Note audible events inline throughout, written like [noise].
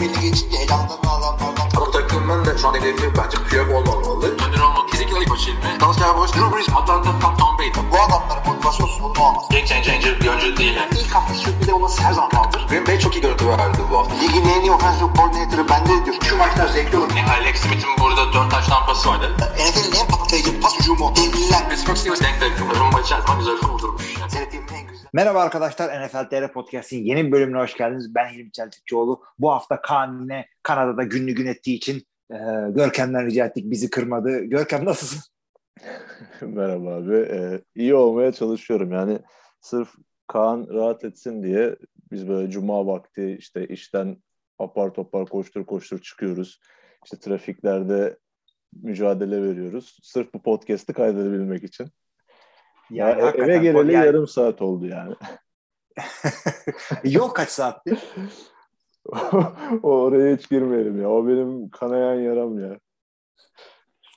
Belli geçince heyecandan adamlardan Bu takımın da şu an hedefi bence Piyok olmamalı. Önder olmak başı ilmi. Dalsya Boş, Drew Brees, Atlanta, Tom, Tom Brady. bu adamların motivasyon sorunu olmaz. Game changer bir oyuncu değil. Yani. İlk hafta sürpriz olması her zaman vardır. Green Bay çok iyi görüntü verdi bu hafta. Ligin en iyi offensive coordinator'ı bende diyor. Şu maçlar zevkli olur. Yani Alex Smith'in burada 4 taş tampası vardı. NFL'in en patlayıcı pas hücumu. Devliler. Pittsburgh Steelers denk takım. Rumba içer zaman güzel vurdurmuş. Yani. Seyrettiğimin en güzel. Merhaba arkadaşlar NFL TR Podcast'in yeni bir bölümüne hoş geldiniz. Ben Hilmi Çeltikçioğlu. Bu hafta Kaan yine Kanada'da günlü gün ettiği için e, Görkem'den rica ettik bizi kırmadı. Görkem nasılsın? [laughs] Merhaba abi. Ee, iyi olmaya çalışıyorum. Yani sırf Kaan rahat etsin diye biz böyle cuma vakti işte işten apar topar koştur koştur çıkıyoruz. İşte trafiklerde mücadele veriyoruz. Sırf bu podcast'ı kaydedebilmek için. Ya, e- hakikaten eve geleli yani- yarım saat oldu yani. [laughs] Yol kaç saatti? [laughs] oraya hiç girmeyelim ya. O benim kanayan yaram ya.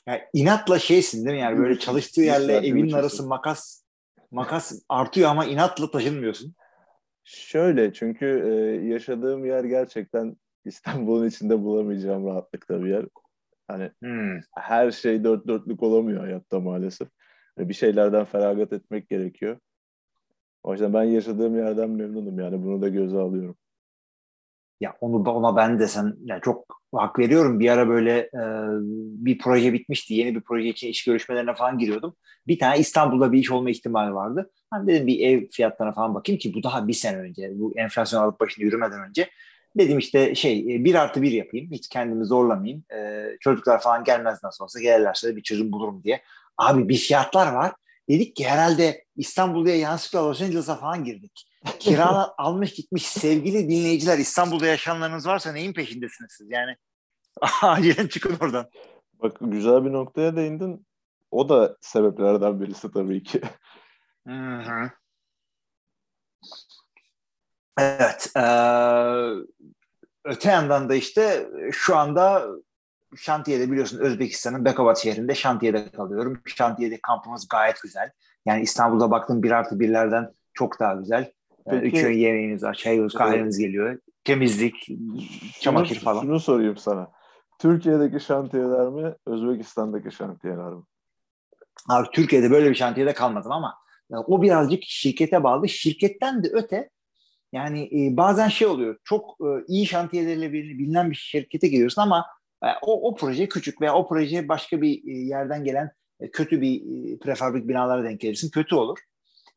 Yani inatla şeysin değil mi? Yani böyle çalıştığı yerle evinin arası makas makas artıyor ama inatla taşınmıyorsun. Şöyle çünkü e, yaşadığım yer gerçekten İstanbul'un içinde bulamayacağım rahatlıkta bir yer. Hani Hmm. her şey dört dörtlük olamıyor hayatta maalesef. Ve Bir şeylerden feragat etmek gerekiyor. O yüzden ben yaşadığım yerden memnunum yani bunu da göze alıyorum. Ya onu ona ben de sen yani çok hak veriyorum. Bir ara böyle e, bir proje bitmişti. Yeni bir proje için iş görüşmelerine falan giriyordum. Bir tane İstanbul'da bir iş olma ihtimali vardı. Ben dedim bir ev fiyatlarına falan bakayım ki bu daha bir sene önce. Bu enflasyon alıp başını yürümeden önce. Dedim işte şey e, bir artı bir yapayım. Hiç kendimi zorlamayayım. E, çocuklar falan gelmez nasıl olsa gelirlerse de bir çözüm bulurum diye. Abi bir fiyatlar var. Dedik ki herhalde İstanbul'da yanlışlıkla Los Angeles'a falan girdik. Kira almış gitmiş sevgili dinleyiciler İstanbul'da yaşayanlarınız varsa neyin peşindesiniz siz? Yani [laughs] acilen çıkın oradan. Bak güzel bir noktaya değindin. O da sebeplerden birisi tabii ki. [laughs] Hı hı. Evet. eee, öte yandan da işte şu anda şantiyede biliyorsun Özbekistan'ın Bekovat şehrinde şantiyede kalıyorum. Şantiyede kampımız gayet güzel. Yani İstanbul'da baktım bir artı birlerden çok daha güzel. Ee, Peki- Üç öğün yemeğiniz var, çayınız, kahveniz geliyor. Temizlik, çamaşır Şunu- falan. Şunu sorayım sana. Türkiye'deki şantiyeler mi, Özbekistan'daki şantiyeler mi? Abi Türkiye'de böyle bir şantiyede kalmadım ama ya, o birazcık şirkete bağlı. Şirketten de öte yani e, bazen şey oluyor. Çok e, iyi şantiyelerle bil- bilinen bir şirkete giriyorsun ama e, o, o proje küçük veya o proje başka bir e, yerden gelen e, kötü bir e, prefabrik binalara denk gelirsin. Kötü olur.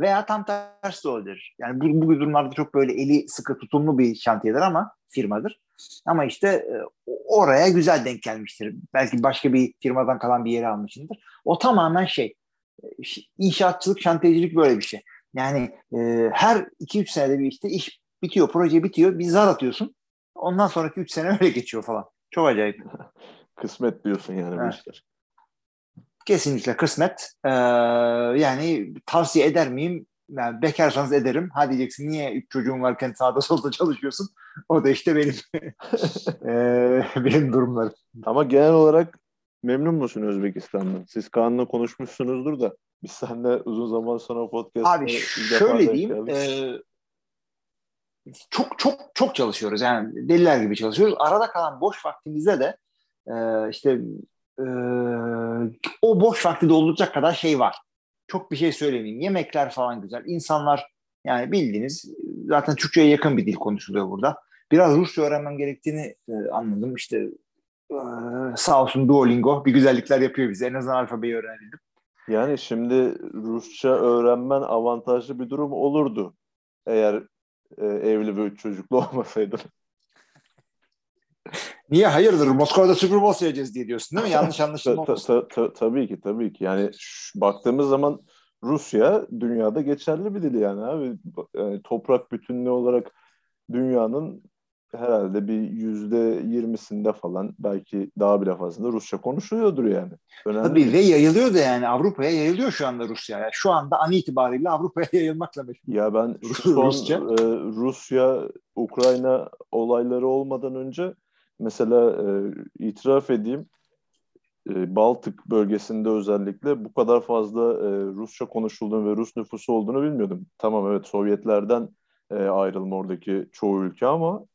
Veya tam tersi de olabilir. Yani bu, bu durumlarda çok böyle eli sıkı tutumlu bir şantiyedir ama firmadır. Ama işte e, oraya güzel denk gelmiştir. Belki başka bir firmadan kalan bir yere almışsındır. O tamamen şey e, inşaatçılık, şantiyecilik böyle bir şey. Yani e, her 2-3 senede bir işte iş bitiyor, proje bitiyor, bir zar atıyorsun. Ondan sonraki 3 sene [laughs] öyle geçiyor falan. Çok acayip. [laughs] Kısmet diyorsun yani bu Evet. işler. Kesinlikle kısmet. Ee, yani tavsiye eder miyim? Yani bekarsanız ederim. Ha diyeceksin niye üç çocuğun varken sağda [laughs] solda çalışıyorsun? O da işte benim ee, [laughs] benim durumlarım. Ama genel olarak memnun musun Özbekistan'dan? Siz Kaan'la konuşmuşsunuzdur da biz seninle uzun zaman sonra podcast'ta Abi şöyle diyeyim. e, çok çok çok çalışıyoruz. Yani deliler gibi çalışıyoruz. Arada kalan boş vaktimizde de e, işte e, o boş vakti dolduracak kadar şey var. Çok bir şey söylemeyeyim. Yemekler falan güzel. İnsanlar yani bildiğiniz zaten Türkçe'ye yakın bir dil konuşuluyor burada. Biraz Rusça öğrenmem gerektiğini e, anladım. İşte e, sağ olsun Duolingo bir güzellikler yapıyor bize. En azından alfabeyi öğrenebildim. Yani şimdi Rusça öğrenmen avantajlı bir durum olurdu. Eğer e, evli ve çocuklu [laughs] olmasaydın. Niye? Hayırdır? Moskova'da Super Bowl seyredeceğiz diye diyorsun değil mi? Yanlış [laughs] anlaşılma ta- ta- ta- tabii ki tabii ki. Yani baktığımız zaman Rusya dünyada geçerli bir dil yani abi. Yani toprak bütünlüğü olarak dünyanın herhalde bir yüzde yirmisinde falan belki daha bile fazlasında Rusça konuşuluyordur yani. Önemli. Tabii ve yayılıyor da yani Avrupa'ya yayılıyor şu anda Rusya. Yani şu anda an itibariyle Avrupa'ya [laughs] yayılmakla meşgul. Ya ben şu son Rusça. e, Rusya Ukrayna olayları olmadan önce mesela e, itiraf edeyim e, Baltık bölgesinde özellikle bu kadar fazla e, Rusça konuşulduğunu ve Rus nüfusu olduğunu bilmiyordum. Tamam evet Sovyetlerden e, ayrılma oradaki çoğu ülke ama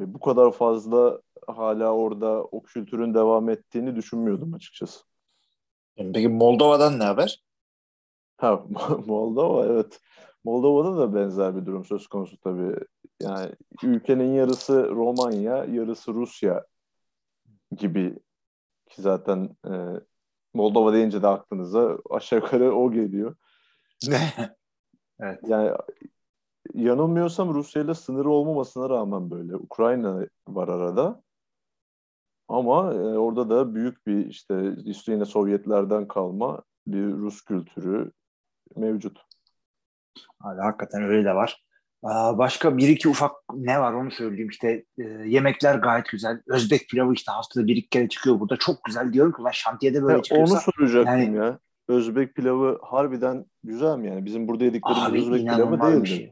e, bu kadar fazla hala orada o kültürün devam ettiğini düşünmüyordum açıkçası. Peki Moldova'dan ne haber? Ha [laughs] Moldova evet. Moldova'da da benzer bir durum söz konusu tabii. Yani ülkenin yarısı Romanya, yarısı Rusya gibi ki zaten e, Moldova deyince de aklınıza aşağı yukarı o geliyor. [laughs] evet. Yani yanılmıyorsam Rusya ile sınırı olmamasına rağmen böyle. Ukrayna var arada. Ama e, orada da büyük bir işte yine Sovyetlerden kalma bir Rus kültürü mevcut. Hala hakikaten öyle de var. Başka bir iki ufak ne var onu söyleyeyim işte e, yemekler gayet güzel. Özbek pilavı işte haftada bir iki kere çıkıyor burada çok güzel diyorum ki ulan şantiyede böyle ya çıkıyorsa. Onu soracaktım yani, ya. Özbek pilavı harbiden güzel mi yani? Bizim burada yediklerimiz Özbek pilavı değil şey.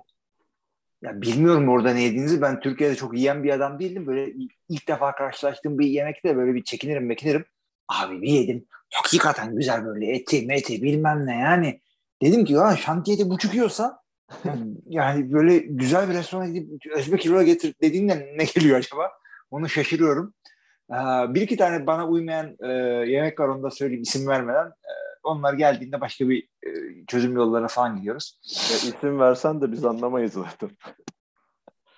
Ya bilmiyorum orada ne yediğinizi. Ben Türkiye'de çok yiyen bir adam değildim. Böyle ilk defa karşılaştığım bir yemekte böyle bir çekinirim mekinirim. Abi bir yedim. Hakikaten güzel böyle eti meti bilmem ne yani. Dedim ki ya şantiyede bu çıkıyorsa yani böyle güzel bir restorana gidip Özbek Ero'ya getir dediğinde ne geliyor acaba? Onu şaşırıyorum. Bir iki tane bana uymayan e, yemek var onu da söyleyeyim isim vermeden. E, onlar geldiğinde başka bir e, çözüm yollarına falan gidiyoruz. Ya isim versen de biz anlamayız zaten.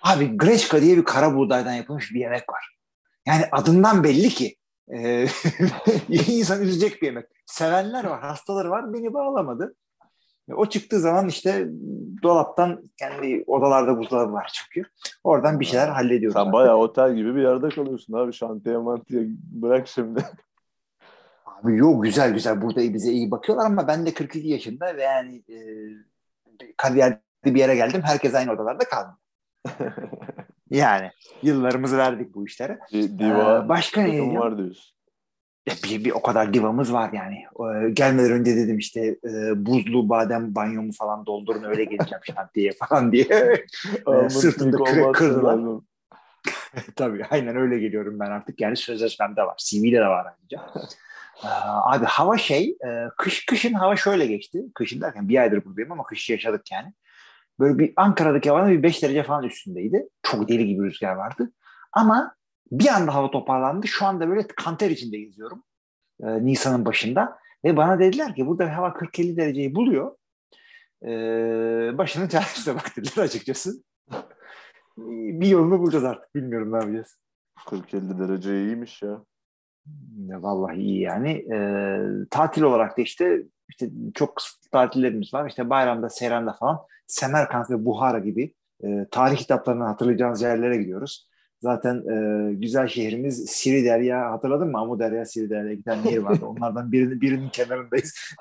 Abi greçka diye bir kara buğdaydan yapılmış bir yemek var. Yani adından belli ki e, [laughs] insan üzecek bir yemek. Sevenler var, hastaları var. Beni bağlamadı. O çıktığı zaman işte dolaptan kendi odalarda buzdolabı var çünkü. Oradan bir şeyler hallediyoruz. Sen bayağı otel gibi bir yerde kalıyorsun abi. Şantiye mantiye bırak şimdi. [laughs] Abi yok güzel güzel burada bize iyi bakıyorlar ama ben de 42 yaşında ve yani e, kariyerde bir yere geldim. Herkes aynı odalarda kaldı. [laughs] yani yıllarımızı verdik bu işlere. Diva ee, başka ne var diyorsun bir, bir o kadar divamız var yani. Ee, gelmeden önce dedim işte e, buzlu badem banyomu falan doldurun öyle geleceğim şantiye [laughs] falan diye. [laughs] e, sırtımda kırık kırdılar. [laughs] Tabii aynen öyle geliyorum ben artık. Yani sözleşmemde var. CV'de de var ayrıca. Ee, abi hava şey, e, kış kışın hava şöyle geçti. Kışın derken bir aydır buradayım ama kış yaşadık yani. Böyle bir Ankara'daki havanın bir 5 derece falan üstündeydi. Çok deli gibi rüzgar vardı. Ama bir anda hava toparlandı. Şu anda böyle kanter içinde geziyorum. E, Nisan'ın başında. Ve bana dediler ki burada hava 40-50 dereceyi buluyor. E, başının çaresine bak dediler açıkçası. bir yolunu bulacağız artık. Bilmiyorum ne yapacağız. 40-50 derece iyiymiş ya. Vallahi iyi yani. E, tatil olarak da işte işte çok kısıtlı tatillerimiz var. İşte bayramda, seyranda falan Semerkant ve Buhara gibi e, tarih kitaplarını hatırlayacağınız yerlere gidiyoruz. Zaten e, güzel şehrimiz Siri Derya hatırladın mı? Amu Derya, Siri Derya tane nehir vardı. [laughs] Onlardan birinin, birinin kenarındayız.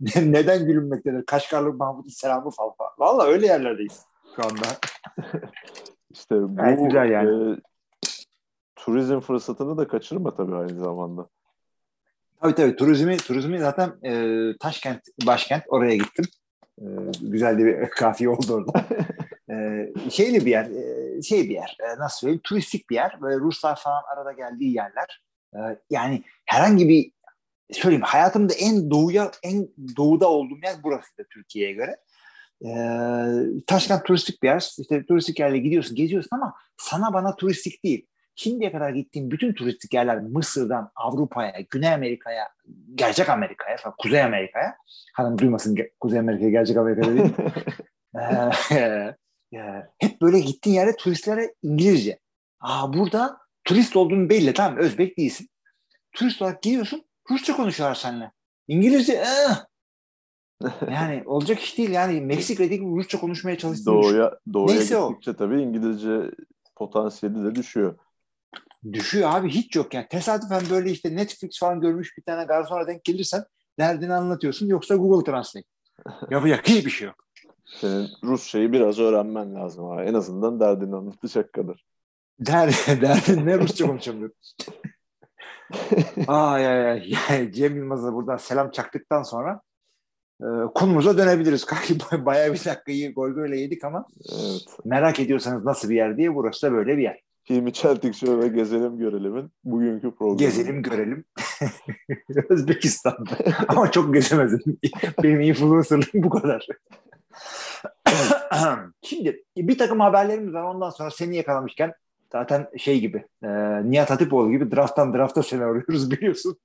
[laughs] Neden gülünmektedir? Kaşgarlı Mahmut'un selamı falan. Valla öyle yerlerdeyiz şu anda. [laughs] İşte bu evet, güzel yani. e, turizm fırsatını da kaçırma tabii aynı zamanda. Tabii tabii turizmi, turizmi zaten e, Taşkent başkent oraya gittim. E, güzel bir kafiye oldu orada. e, şeyli bir yer, e, şey bir yer, e, nasıl söyleyeyim, turistik bir yer. Böyle Ruslar falan arada geldiği yerler. E, yani herhangi bir, söyleyeyim hayatımda en doğuya, en doğuda olduğum yer burası da Türkiye'ye göre. E, Taşkent turistik bir yer. İşte turistik yerle gidiyorsun, geziyorsun ama sana bana turistik değil. Şimdiye kadar gittiğim bütün turistik yerler Mısır'dan Avrupa'ya, Güney Amerika'ya, gerçek Amerika'ya, Kuzey Amerika'ya. Hanım duymasın Kuzey Amerika'ya, gerçek Amerika'ya değil. [laughs] [laughs] e, hep böyle gittiğin yerde turistlere İngilizce. Aa burada turist olduğunu belli tamam Özbek değilsin. Turist olarak geliyorsun Rusça konuşuyorlar seninle. İngilizce eh. [laughs] yani olacak iş değil yani Meksika'daki Rusça konuşmaya çalıştığını Doğuya, doğuya Neyse gittikçe o. tabii İngilizce potansiyeli de düşüyor. Düşüyor abi hiç yok yani tesadüfen böyle işte Netflix falan görmüş bir tane garsona denk gelirsen derdini anlatıyorsun yoksa Google Translate. [laughs] Yapacak hiçbir şey yok. Senin Rusçayı biraz öğrenmen lazım abi. En azından derdini anlatacak kadar. Der, [laughs] derdin ne Rusça konuşamıyorum. ay ay ay. Cem Yılmaz'a buradan selam çaktıktan sonra e, konumuza dönebiliriz. [laughs] Bayağı bir dakikayı goy goyla yedik ama evet. merak ediyorsanız nasıl bir yer diye burası da böyle bir yer. Hilmi Çeltik Show ve Gezelim Görelimin bugünkü programı. Gezelim görelim. [laughs] Özbekistan'da. Ama çok gezemedim. [laughs] Benim influencerlığım bu kadar. [clears throat] Şimdi bir takım haberlerimiz var. Ondan sonra seni yakalamışken zaten şey gibi e, Nihat Hatipoğlu gibi drafttan drafta seni arıyoruz [laughs] biliyorsun.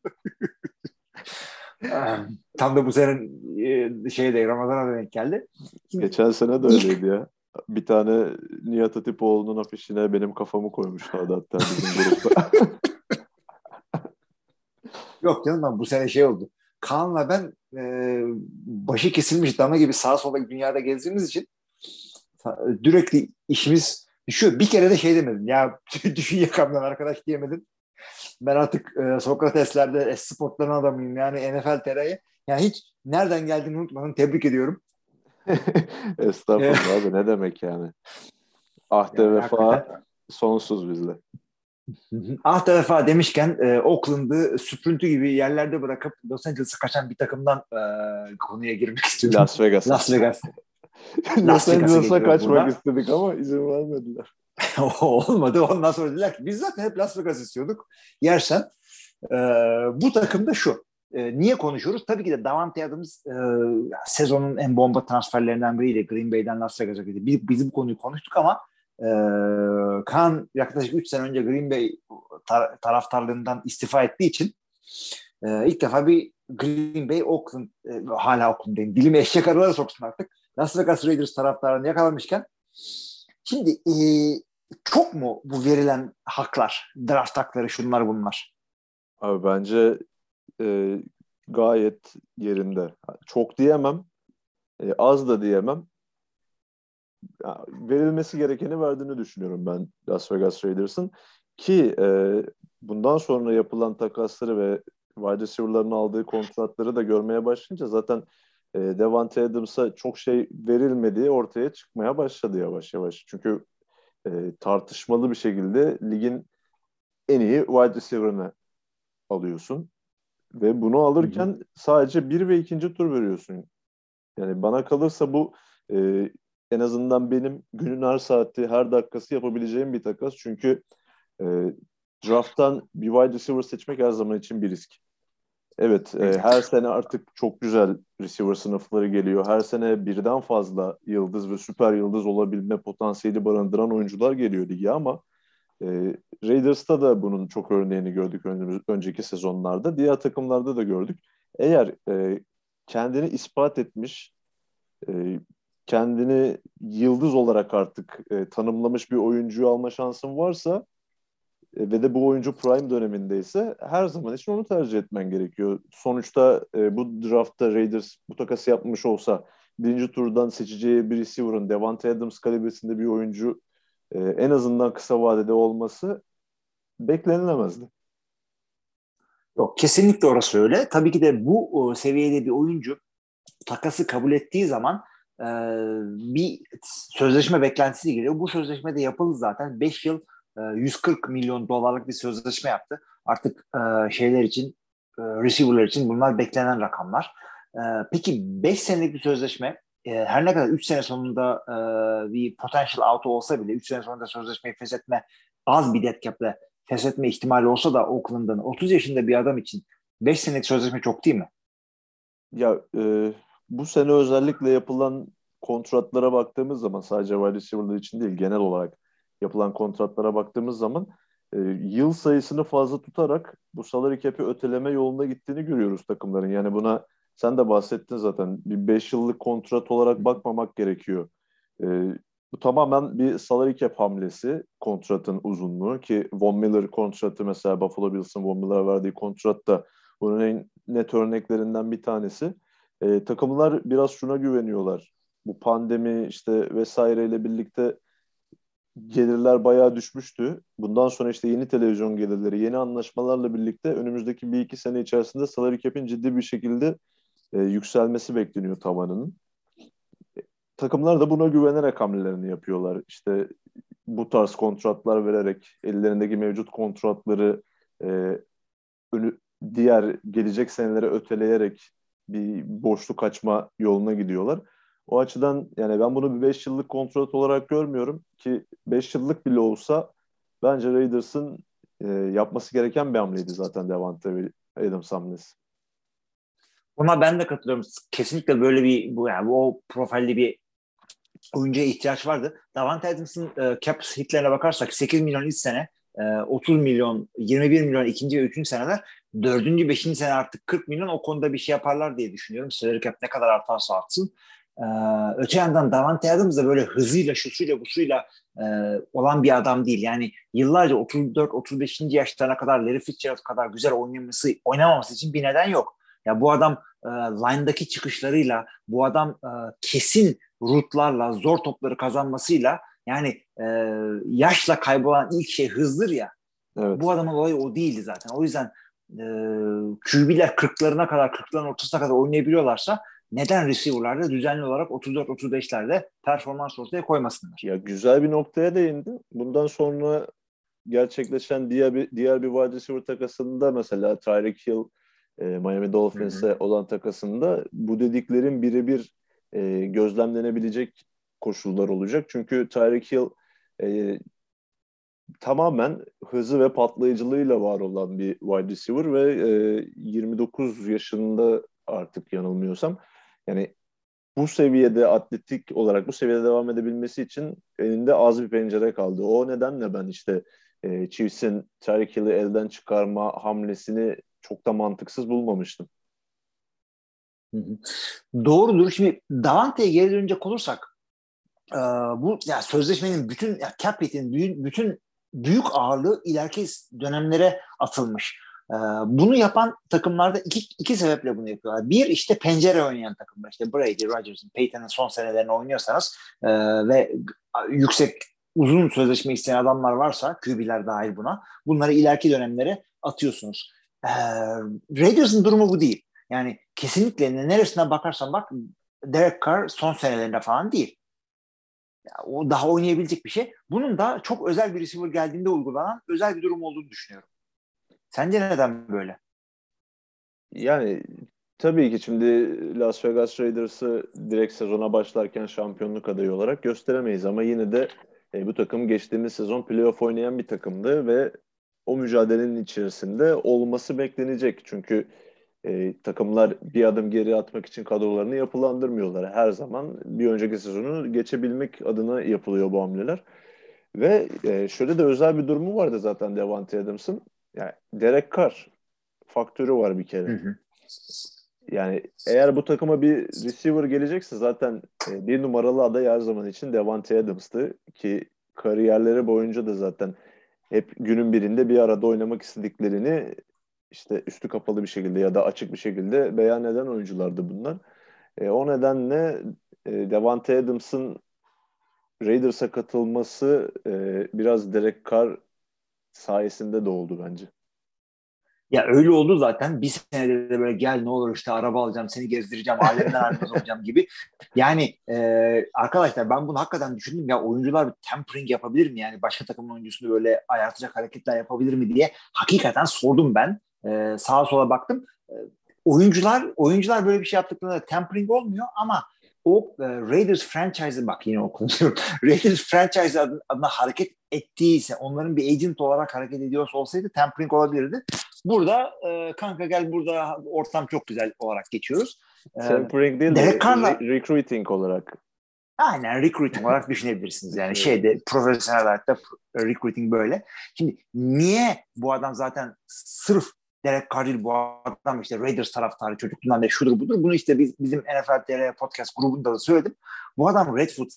Tam da bu sene e, şeyde Ramazan'a denk geldi. Geçen sene de öyleydi ya. Bir tane Nihat Hatipoğlu'nun afişine benim kafamı koymuşlardı hatta bizim grupta. [laughs] [laughs] Yok canım ben bu sene şey oldu. Kaan'la ben e, başı kesilmiş dana gibi sağa sola dünyada gezdiğimiz için sürekli işimiz düşüyor. Bir kere de şey demedim. Ya [laughs] düşün yakamdan arkadaş diyemedim. Ben artık e, Sokrates'lerde sportların adamıyım. Yani NFL TR'ye. Yani hiç nereden geldiğini unutmadım. Tebrik ediyorum. [laughs] Estağfurullah abi ne demek yani. Ahde Yani vefa hakikaten. sonsuz bizde. [laughs] Ah da vefa demişken e, Oakland'ı süprüntü gibi yerlerde bırakıp Los Angeles'a kaçan bir takımdan e, konuya girmek istiyorum. Las Vegas. Las Vegas. [laughs] Los Vegas'a Angeles'a kaçmak buradan. istedik ama izin vermediler. Olmadı. Ondan sonra dediler ki biz zaten hep Las Vegas istiyorduk. Yersen. E, bu takımda şu. E, niye konuşuyoruz? Tabii ki de Davante Adams e, sezonun en bomba transferlerinden biriydi. Green Bay'den Las Vegas'a gitti. Biz, biz bu konuyu konuştuk ama e, Kaan yaklaşık 3 sene önce Green Bay tar- taraftarlığından istifa ettiği için e, ilk defa bir Green Bay, Oakland, e, hala Oakland'dayım. Dilimi eşek arılara soksun artık. Las Vegas Raiders taraftarını yakalamışken şimdi e, çok mu bu verilen haklar, draft hakları şunlar bunlar? Abi bence e, gayet yerinde. Çok diyemem. e, az da diyemem. Ya, verilmesi gerekeni verdiğini düşünüyorum ben Las Vegas Raiders'ın. Ki e, bundan sonra yapılan takasları ve wide receiver'ların aldığı kontratları da görmeye başlayınca zaten e, Devante Adams'a çok şey verilmediği ortaya çıkmaya başladı yavaş yavaş. Çünkü e, tartışmalı bir şekilde ligin en iyi wide receiver'ını alıyorsun. Ve bunu alırken sadece bir ve ikinci tur veriyorsun. Yani bana kalırsa bu e, en azından benim günün her saati, her dakikası yapabileceğim bir takas. Çünkü e, drafttan bir wide receiver seçmek her zaman için bir risk. Evet, e, her sene artık çok güzel receiver sınıfları geliyor. Her sene birden fazla yıldız ve süper yıldız olabilme potansiyeli barındıran oyuncular geliyor lige ama e, Raiders'ta da bunun çok örneğini gördük önümüz, önceki sezonlarda. Diğer takımlarda da gördük. Eğer e, kendini ispat etmiş, e, kendini yıldız olarak artık e, tanımlamış bir oyuncuyu alma şansın varsa e, ve de bu oyuncu prime dönemindeyse her zaman için onu tercih etmen gerekiyor. Sonuçta e, bu draftta Raiders bu takası yapmış olsa birinci turdan seçeceği bir receiver'ın Devante Adams kalibresinde bir oyuncu e, en azından kısa vadede olması beklenilemezdi. Yok kesinlikle orası öyle. Tabii ki de bu o, seviyede bir oyuncu takası kabul ettiği zaman e, bir sözleşme beklentisi geliyor. Bu sözleşme de yapıldı zaten. 5 yıl e, 140 milyon dolarlık bir sözleşme yaptı. Artık e, şeyler için e, receiver'lar için bunlar beklenen rakamlar. E, peki 5 senelik bir sözleşme e, her ne kadar 3 sene sonunda e, bir potential out olsa bile 3 sene sonunda sözleşmeyi feshetme az bir dead cap'le feshetme ihtimali olsa da Oakland'ın 30 yaşında bir adam için 5 senelik sözleşme çok değil mi? Ya e, bu sene özellikle yapılan kontratlara baktığımız zaman sadece wide receiver'lar için değil genel olarak yapılan kontratlara baktığımız zaman e, yıl sayısını fazla tutarak bu salary cap'i öteleme yolunda gittiğini görüyoruz takımların. Yani buna sen de bahsettin zaten bir 5 yıllık kontrat olarak bakmamak gerekiyor. E, bu tamamen bir salary cap hamlesi kontratın uzunluğu ki Von Miller kontratı mesela Buffalo Bills'ın Von Miller'a verdiği kontrat da bunun en net örneklerinden bir tanesi. E, takımlar biraz şuna güveniyorlar. Bu pandemi işte vesaireyle birlikte gelirler bayağı düşmüştü. Bundan sonra işte yeni televizyon gelirleri, yeni anlaşmalarla birlikte önümüzdeki bir iki sene içerisinde salary cap'in ciddi bir şekilde e, yükselmesi bekleniyor tavanının. E, takımlar da buna güvenerek hamlelerini yapıyorlar. İşte bu tarz kontratlar vererek ellerindeki mevcut kontratları e, önü, diğer gelecek senelere öteleyerek bir boşluk açma yoluna gidiyorlar. O açıdan yani ben bunu bir 5 yıllık kontrat olarak görmüyorum ki 5 yıllık bile olsa bence Raiders'ın e, yapması gereken bir hamleydi zaten Devante Adams hamlesi. Buna ben de katılıyorum. Kesinlikle böyle bir bu yani o profilde bir oyuncuya ihtiyaç vardı. Davante Adams'ın e, cap hitlerine bakarsak 8 milyon ilk sene, e, 30 milyon, 21 milyon ikinci ve üçüncü seneler, dördüncü, beşinci sene artık 40 milyon o konuda bir şey yaparlar diye düşünüyorum. Salary cap ne kadar artarsa artsın. Ee, öte yandan Davante Adams da böyle hızıyla, şusuyla, busuyla e, olan bir adam değil. Yani yıllarca 34-35. yaşlarına kadar Larry Fitzgerald kadar güzel oynaması, oynamaması için bir neden yok. Ya bu adam e, line'daki çıkışlarıyla, bu adam e, kesin rutlarla, zor topları kazanmasıyla yani e, yaşla kaybolan ilk şey hızdır ya. Evet. Bu adamın olayı o değildi zaten. O yüzden e, QB'ler 40'larına kadar, 40'ların ortasına kadar oynayabiliyorlarsa neden receiver'larda düzenli olarak 34-35'lerde performans ortaya koymasınlar? Ya güzel bir noktaya değindin. Bundan sonra gerçekleşen diğer bir, diğer bir wide receiver takasında mesela Tyreek Hill e, Miami Dolphins'e olan takasında bu dediklerin birebir e, gözlemlenebilecek koşullar olacak. Çünkü Tyreek Hill e, tamamen hızı ve patlayıcılığıyla var olan bir wide receiver ve e, 29 yaşında artık yanılmıyorsam yani bu seviyede atletik olarak bu seviyede devam edebilmesi için elinde az bir pencere kaldı. O nedenle ben işte e, Chiefs'in Tyreek Hill'i elden çıkarma hamlesini çok da mantıksız bulmamıştım. Doğrudur. Şimdi Davante'ye geri dönecek olursak e, bu ya sözleşmenin bütün ya cap bütün büyük ağırlığı ileriki dönemlere atılmış. Ee, bunu yapan takımlarda iki, iki sebeple bunu yapıyorlar. Bir işte pencere oynayan takımlar. İşte Brady, Rodgers'ın, Peyton'ın son senelerini oynuyorsanız e, ve yüksek uzun sözleşme isteyen adamlar varsa QB'ler dahil buna bunları ileriki dönemlere atıyorsunuz. E, Raiders'ın durumu bu değil. Yani kesinlikle neresine bakarsan bak Derek Carr son senelerinde falan değil. O daha oynayabilecek bir şey. Bunun da çok özel bir receiver geldiğinde uygulanan özel bir durum olduğunu düşünüyorum. Sence neden böyle? Yani tabii ki şimdi Las Vegas Raiders'ı direkt sezona başlarken şampiyonluk adayı olarak gösteremeyiz ama yine de e, bu takım geçtiğimiz sezon playoff oynayan bir takımdı ve o mücadelenin içerisinde olması beklenecek. Çünkü e, takımlar bir adım geri atmak için kadrolarını yapılandırmıyorlar. Her zaman bir önceki sezonu geçebilmek adına yapılıyor bu hamleler. Ve e, şöyle de özel bir durumu vardı zaten Devante Adams'ın yani Derek Carr faktörü var bir kere. Hı hı. Yani eğer bu takıma bir receiver gelecekse zaten e, bir numaralı aday her zaman için Devante Adams'tı ki kariyerleri boyunca da zaten hep günün birinde bir arada oynamak istediklerini işte üstü kapalı bir şekilde ya da açık bir şekilde beyan eden oyunculardı bunlar. E, o nedenle e, Devante Adams'ın Raiders'a katılması e, biraz Derek Carr sayesinde de oldu bence. Ya öyle oldu zaten. Bir senede de böyle gel ne olur işte araba alacağım, seni gezdireceğim, alemden [laughs] ayrılmaz olacağım gibi. Yani e, arkadaşlar ben bunu hakikaten düşündüm ya oyuncular bir tempering yapabilir mi? Yani başka takımın oyuncusunu böyle ayartacak hareketler yapabilir mi diye hakikaten sordum ben. E, sağa sola baktım. E, oyuncular oyuncular böyle bir şey yaptıklarında tempering olmuyor ama o e, Raiders franchise'ı bak yine o konuşuyorum. [laughs] Raiders franchise adına, adına hareket ettiyse, onların bir agent olarak hareket ediyorsa olsaydı tampering olabilirdi. Burada e, kanka gel burada ortam çok güzel olarak geçiyoruz. E, tampering değil de Carr'la, recruiting olarak. Aynen recruiting olarak düşünebilirsiniz. Yani şeyde profesyonel hayatta recruiting böyle. Şimdi niye bu adam zaten sırf Derek Carr bu adam işte Raiders taraftarı çocukluğundan beri şudur budur. Bunu işte biz, bizim NFL TR podcast grubunda da söyledim. Bu adam Redfoot,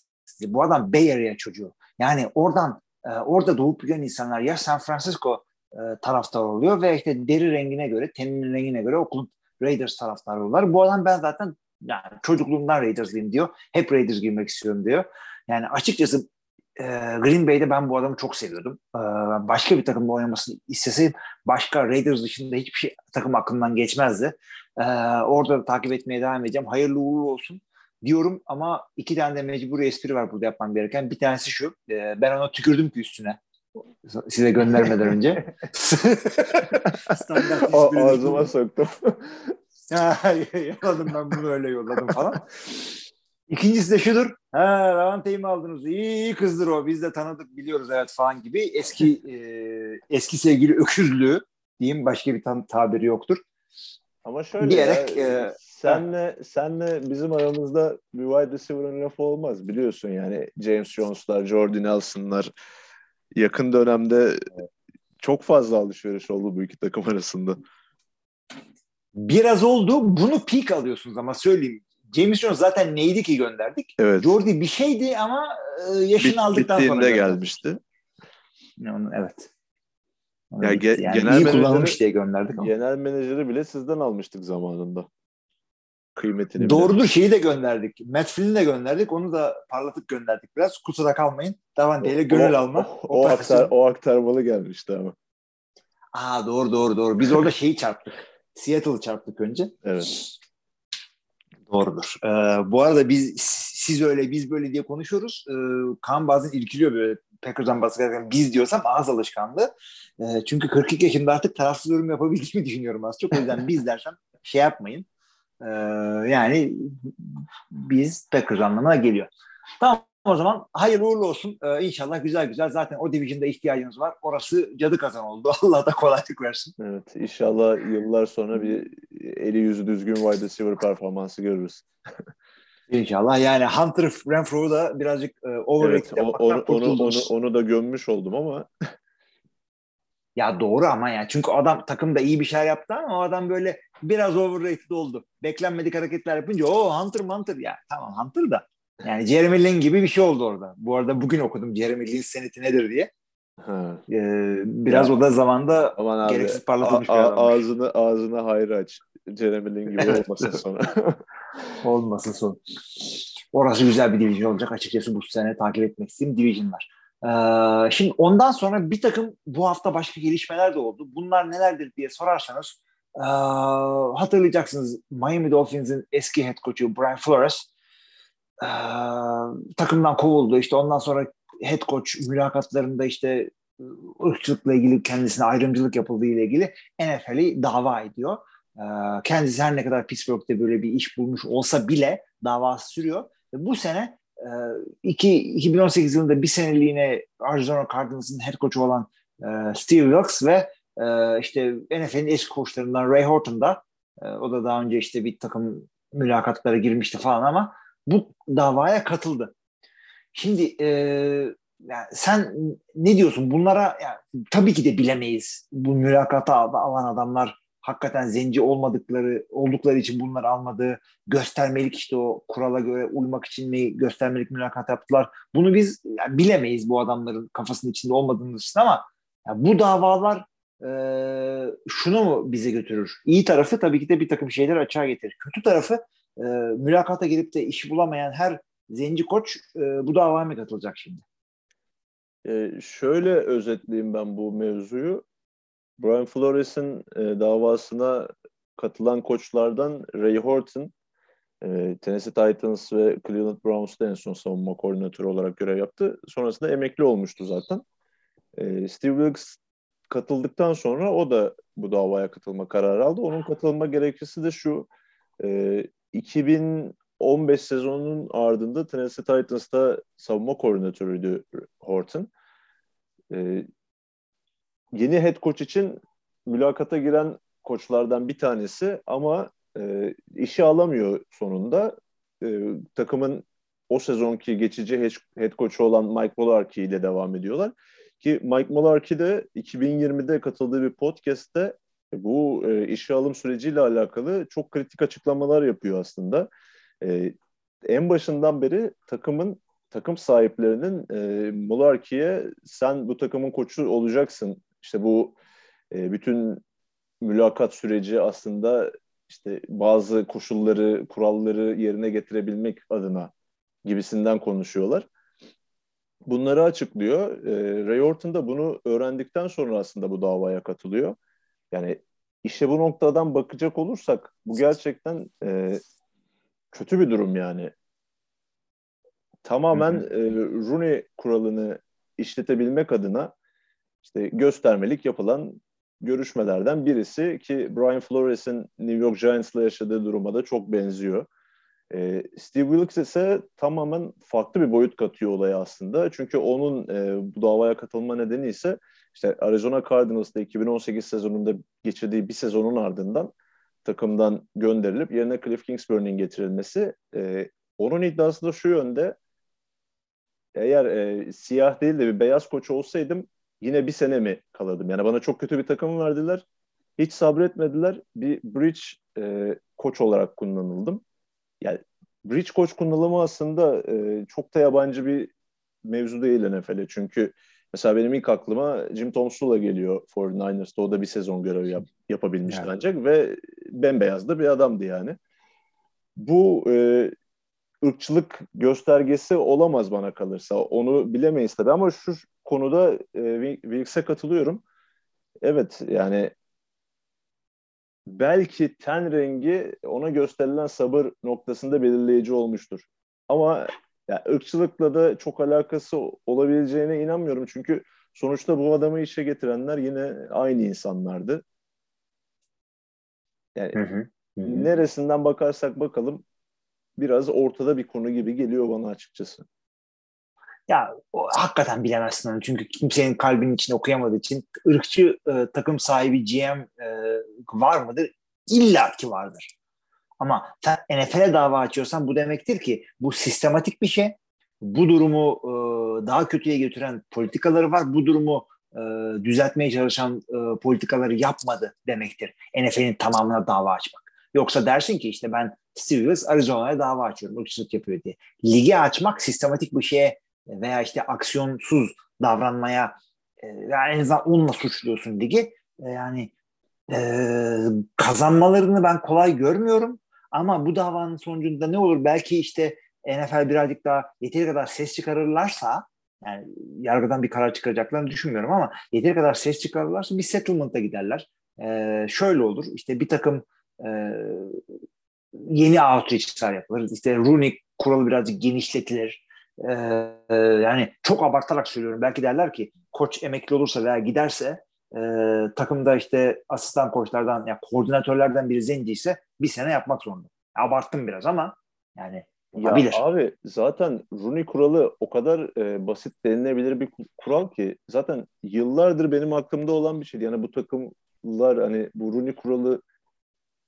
bu adam Bay Area çocuğu. Yani oradan e, orada doğup büyüyen insanlar ya San Francisco e, taraftar oluyor ve işte deri rengine göre, teninin rengine göre okulun Raiders taraftarı oluyorlar. Bu adam ben zaten yani çocukluğumdan Raiderslıyım diyor. Hep Raiders girmek istiyorum diyor. Yani açıkçası e, Green Bay'de ben bu adamı çok seviyordum. E, başka bir takımda oynamasını isteseydim başka Raiders dışında hiçbir şey takım aklımdan geçmezdi. E, orada da takip etmeye devam edeceğim. Hayırlı uğurlu olsun diyorum ama iki tane de mecburi espri var burada yapmam gereken. Bir tanesi şu. E, ben ona tükürdüm ki üstüne. Size göndermeden önce. [laughs] Standart o, ağzıma soktum. [laughs] yolladım ben bunu öyle yolladım falan. İkincisi de şudur. Ha Ravante'yi mi aldınız? İyi, iyi kızdır o. Biz de tanıdık biliyoruz evet falan gibi. Eski [laughs] e, eski sevgili öküzlüğü diyeyim. Başka bir tam tabiri yoktur. Ama şöyle Diyerek, ya, e, senle senle bizim aramızda bir wide receiver'ın lafı olmaz biliyorsun yani James Jones'lar, Jordy Nelson'lar yakın dönemde çok fazla alışveriş oldu bu iki takım arasında. Biraz oldu. Bunu peak alıyorsunuz ama söyleyeyim. James Jones zaten neydi ki gönderdik? Evet. Jordy bir şeydi ama e, yaşını Bit- aldıktan sonra bittiğinde gönderdik. gelmişti. Evet. Onu Ya ge- yani genel iyi menajeri- kullanılmış diye gönderdik ama. Genel menajeri bile sizden almıştık zamanında. Kıymetini bile. Doğrudur şeyi de gönderdik. Matt Flynn'i de gönderdik. Onu da parlatıp gönderdik biraz. Kusura kalmayın. Davante ile gönül O- alma. O, o, aktar, o aktarmalı gelmişti ama. Aa doğru doğru doğru. Biz orada şeyi çarptık. Seattle'ı çarptık önce. Evet. Doğrudur. Ee, bu arada biz siz öyle biz böyle diye konuşuyoruz. Ee, Kaan bazen irkiliyor böyle Packers'dan bahsederken biz diyorsam ağız alışkanlığı. Ee, çünkü 42 yaşında artık tarafsız yorum yapabildiğimi [laughs] düşünüyorum az çok. O yüzden biz dersem şey yapmayın. Ee, yani biz Packers anlamına geliyor. Tamam o zaman hayırlı uğurlu olsun. Ee, inşallah güzel güzel. Zaten o division'da ihtiyacınız var. Orası cadı kazan oldu. [laughs] Allah da kolaylık versin. Evet. İnşallah yıllar sonra bir eli yüzü düzgün wide receiver performansı görürüz. İnşallah. Yani Hunter Renfro'yu da birazcık e, overrated Evet, o- onu, onu, onu, onu da gömmüş oldum ama Ya doğru ama ya. Çünkü adam takımda iyi bir şeyler yaptı ama o adam böyle biraz overrated oldu. Beklenmedik hareketler yapınca o Hunter Hunter ya. Tamam Hunter da. Yani Jeremy Lin gibi bir şey oldu orada. Bu arada bugün okudum Jeremy Lin seneti nedir diye. ha. Ee, biraz Ya. o da zamanda aman abi gereksiz parlatılmış a- a- ağzını ağzını hayra aç. Jeremy Lin gibi Evet. olmasın [laughs] sonra. Olmasın son. Orası güzel bir division olacak. Açıkçası bu sene takip etmek istediğim divisionlar. Ee, şimdi ondan sonra bir takım bu hafta başka gelişmeler de oldu. Bunlar nelerdir diye sorarsanız ee, hatırlayacaksınız Miami Dolphins'in eski head coach'u Brian Flores ee, takımdan kovuldu. İşte ondan sonra head coach mülakatlarında işte ırkçılıkla ilgili kendisine ayrımcılık yapıldığı ile ilgili NFL'i dava ediyor. Ee, kendisi her ne kadar Pittsburgh'te böyle bir iş bulmuş olsa bile davası sürüyor. Ve bu sene e, iki, 2018 yılında bir seneliğine Arizona Cardinals'ın head coach'u olan e, Steve Wilkes ve e, işte NFL'in eski koçlarından Ray Horton da e, o da daha önce işte bir takım mülakatlara girmişti falan ama bu davaya katıldı. Şimdi e, yani sen ne diyorsun? Bunlara yani, tabii ki de bilemeyiz. Bu mülakata alan adamlar hakikaten zenci olmadıkları oldukları için bunları almadı. Göstermelik işte o kurala göre uymak için mi göstermelik mülakat yaptılar. Bunu biz yani bilemeyiz bu adamların kafasının içinde olmadığını için ama yani bu davalar e, şunu mu bize götürür? İyi tarafı tabii ki de bir takım şeyler açığa getirir. Kötü tarafı e, mülakata girip de işi bulamayan her zenci koç e, bu davaya mı katılacak şimdi? Ee, şöyle özetleyeyim ben bu mevzuyu. Brian Flores'in e, davasına katılan koçlardan Ray Horton, e, Tennessee Titans ve Cleveland Browns'ta en son savunma koordinatörü olarak görev yaptı. Sonrasında emekli olmuştu zaten. E, Steve Wilkes katıldıktan sonra o da bu davaya katılma kararı aldı. Onun katılma gerekçesi de şu, e, 2015 sezonunun ardında Tennessee Titans'ta savunma koordinatörüydü Horton. E, yeni head coach için mülakata giren koçlardan bir tanesi ama e, işi alamıyor sonunda. E, takımın o sezonki geçici head, coach'u olan Mike Mularkey ile devam ediyorlar. Ki Mike Mularkey de 2020'de katıldığı bir podcast'te bu e, işe alım süreciyle alakalı çok kritik açıklamalar yapıyor aslında. E, en başından beri takımın takım sahiplerinin e, Mularkey'e sen bu takımın koçu olacaksın. İşte bu e, bütün mülakat süreci aslında işte bazı koşulları, kuralları yerine getirebilmek adına gibisinden konuşuyorlar. Bunları açıklıyor. E, Ray Orton da bunu öğrendikten sonra aslında bu davaya katılıyor. Yani işe bu noktadan bakacak olursak bu gerçekten e, kötü bir durum yani. Tamamen Hı hı. e, Rooney kuralını işletebilmek adına işte göstermelik yapılan görüşmelerden birisi ki Brian Flores'in New York Giants'la yaşadığı duruma da çok benziyor. E, Steve Wilkes ise tamamen farklı bir boyut katıyor olaya aslında. Çünkü onun e, bu davaya katılma nedeni ise işte Arizona Cardinals'ta 2018 sezonunda geçirdiği bir sezonun ardından takımdan gönderilip yerine Cliff Kingsbury'nin getirilmesi. E, onun iddiası da şu yönde eğer e, siyah değil de bir beyaz koç olsaydım yine bir sene mi kalırdım? Yani bana çok kötü bir takım verdiler. Hiç sabretmediler. Bir bridge e, koç olarak kullanıldım. Yani bridge koç kullanımı aslında e, çok da yabancı bir mevzu değil NFL'e. Çünkü mesela benim ilk aklıma Jim Tom Sula geliyor 49ers'ta. O da bir sezon görevi yap, yapabilmişti yani. ancak ve bembeyaz da bir adamdı yani. Bu e, ırkçılık göstergesi olamaz bana kalırsa. Onu bilemeyiz tabii ama şu konuda e, Wilkes'e katılıyorum. Evet yani belki ten rengi ona gösterilen sabır noktasında belirleyici olmuştur. Ama ya ırkçılıkla da çok alakası olabileceğine inanmıyorum. Çünkü sonuçta bu adamı işe getirenler yine aynı insanlardı. Yani hı hı, hı. neresinden bakarsak bakalım biraz ortada bir konu gibi geliyor bana açıkçası. Ya o, hakikaten bilemezsin onu. Çünkü kimsenin kalbinin içinde okuyamadığı için ırkçı e, takım sahibi GM e, var mıdır? İlla ki vardır. Ama NFL'e dava açıyorsan bu demektir ki bu sistematik bir şey. Bu durumu e, daha kötüye götüren politikaları var. Bu durumu e, düzeltmeye çalışan e, politikaları yapmadı demektir. NFL'in tamamına dava açmak. Yoksa dersin ki işte ben Steve Arizona'ya dava açıyorum. Irkçılık yapıyor diye. Ligi açmak sistematik bir şeye veya işte aksiyonsuz davranmaya e, yani en azından onunla suçluyorsun ligi. E, yani e, kazanmalarını ben kolay görmüyorum. Ama bu davanın sonucunda ne olur? Belki işte NFL birazcık daha yeteri kadar ses çıkarırlarsa yani yargıdan bir karar çıkaracaklarını düşünmüyorum ama yeteri kadar ses çıkarırlarsa bir settlement'a giderler. Ee, şöyle olur işte bir takım e, yeni outreach'ler yapılır. İşte Rooney kuralı birazcık genişletilir. Ee, e, yani çok abartarak söylüyorum. Belki derler ki koç emekli olursa veya giderse e, takımda işte asistan koçlardan ya koordinatörlerden biri zenci ise bir sene yapmak zorunda. Abarttım biraz ama yani ya abi zaten Rooney kuralı o kadar e, basit denilebilir bir kural ki zaten yıllardır benim aklımda olan bir şey. Yani bu takımlar hani bu Rooney kuralı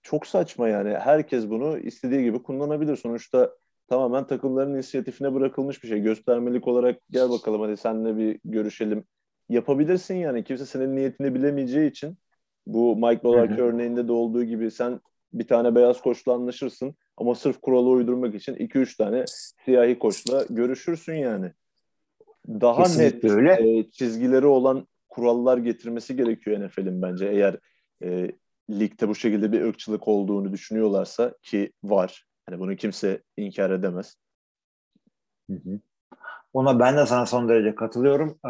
çok saçma yani. Herkes bunu istediği gibi kullanabilir. Sonuçta tamamen takımların inisiyatifine bırakılmış bir şey. Göstermelik olarak gel bakalım hadi seninle bir görüşelim. Yapabilirsin yani. Kimse senin niyetini bilemeyeceği için bu Mike Lolark örneğinde de olduğu gibi sen bir tane beyaz koçla anlaşırsın ama sırf kuralı uydurmak için 2-3 tane siyahi koçla görüşürsün yani. Daha Kesinlikle net öyle. E, çizgileri olan kurallar getirmesi gerekiyor NFL'in bence eğer e, ligde bu şekilde bir ırkçılık olduğunu düşünüyorlarsa ki var. Hani bunu kimse inkar edemez. Hı hı. Ona ben de sana son derece katılıyorum. Ee,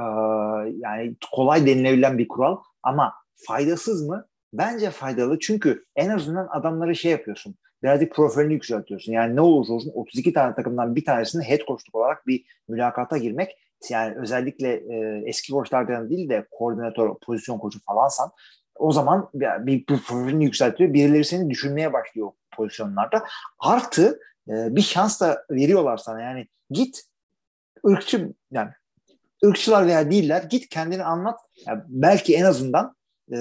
yani kolay denilebilen bir kural ama faydasız mı? Bence faydalı çünkü en azından adamları şey yapıyorsun. Birazcık profilini yükseltiyorsun. Yani ne olursa olsun 32 tane takımdan bir tanesini head coachluk olarak bir mülakata girmek yani özellikle e, eski koçlardan değil de koordinatör, pozisyon koçu falansan o zaman bir, bir profilini yükseltiyor. Birileri seni düşünmeye başlıyor pozisyonlarda. Artı e, bir şans da veriyorlar sana. Yani git ırkçı yani ırkçılar veya değiller git kendini anlat. Yani belki en azından e,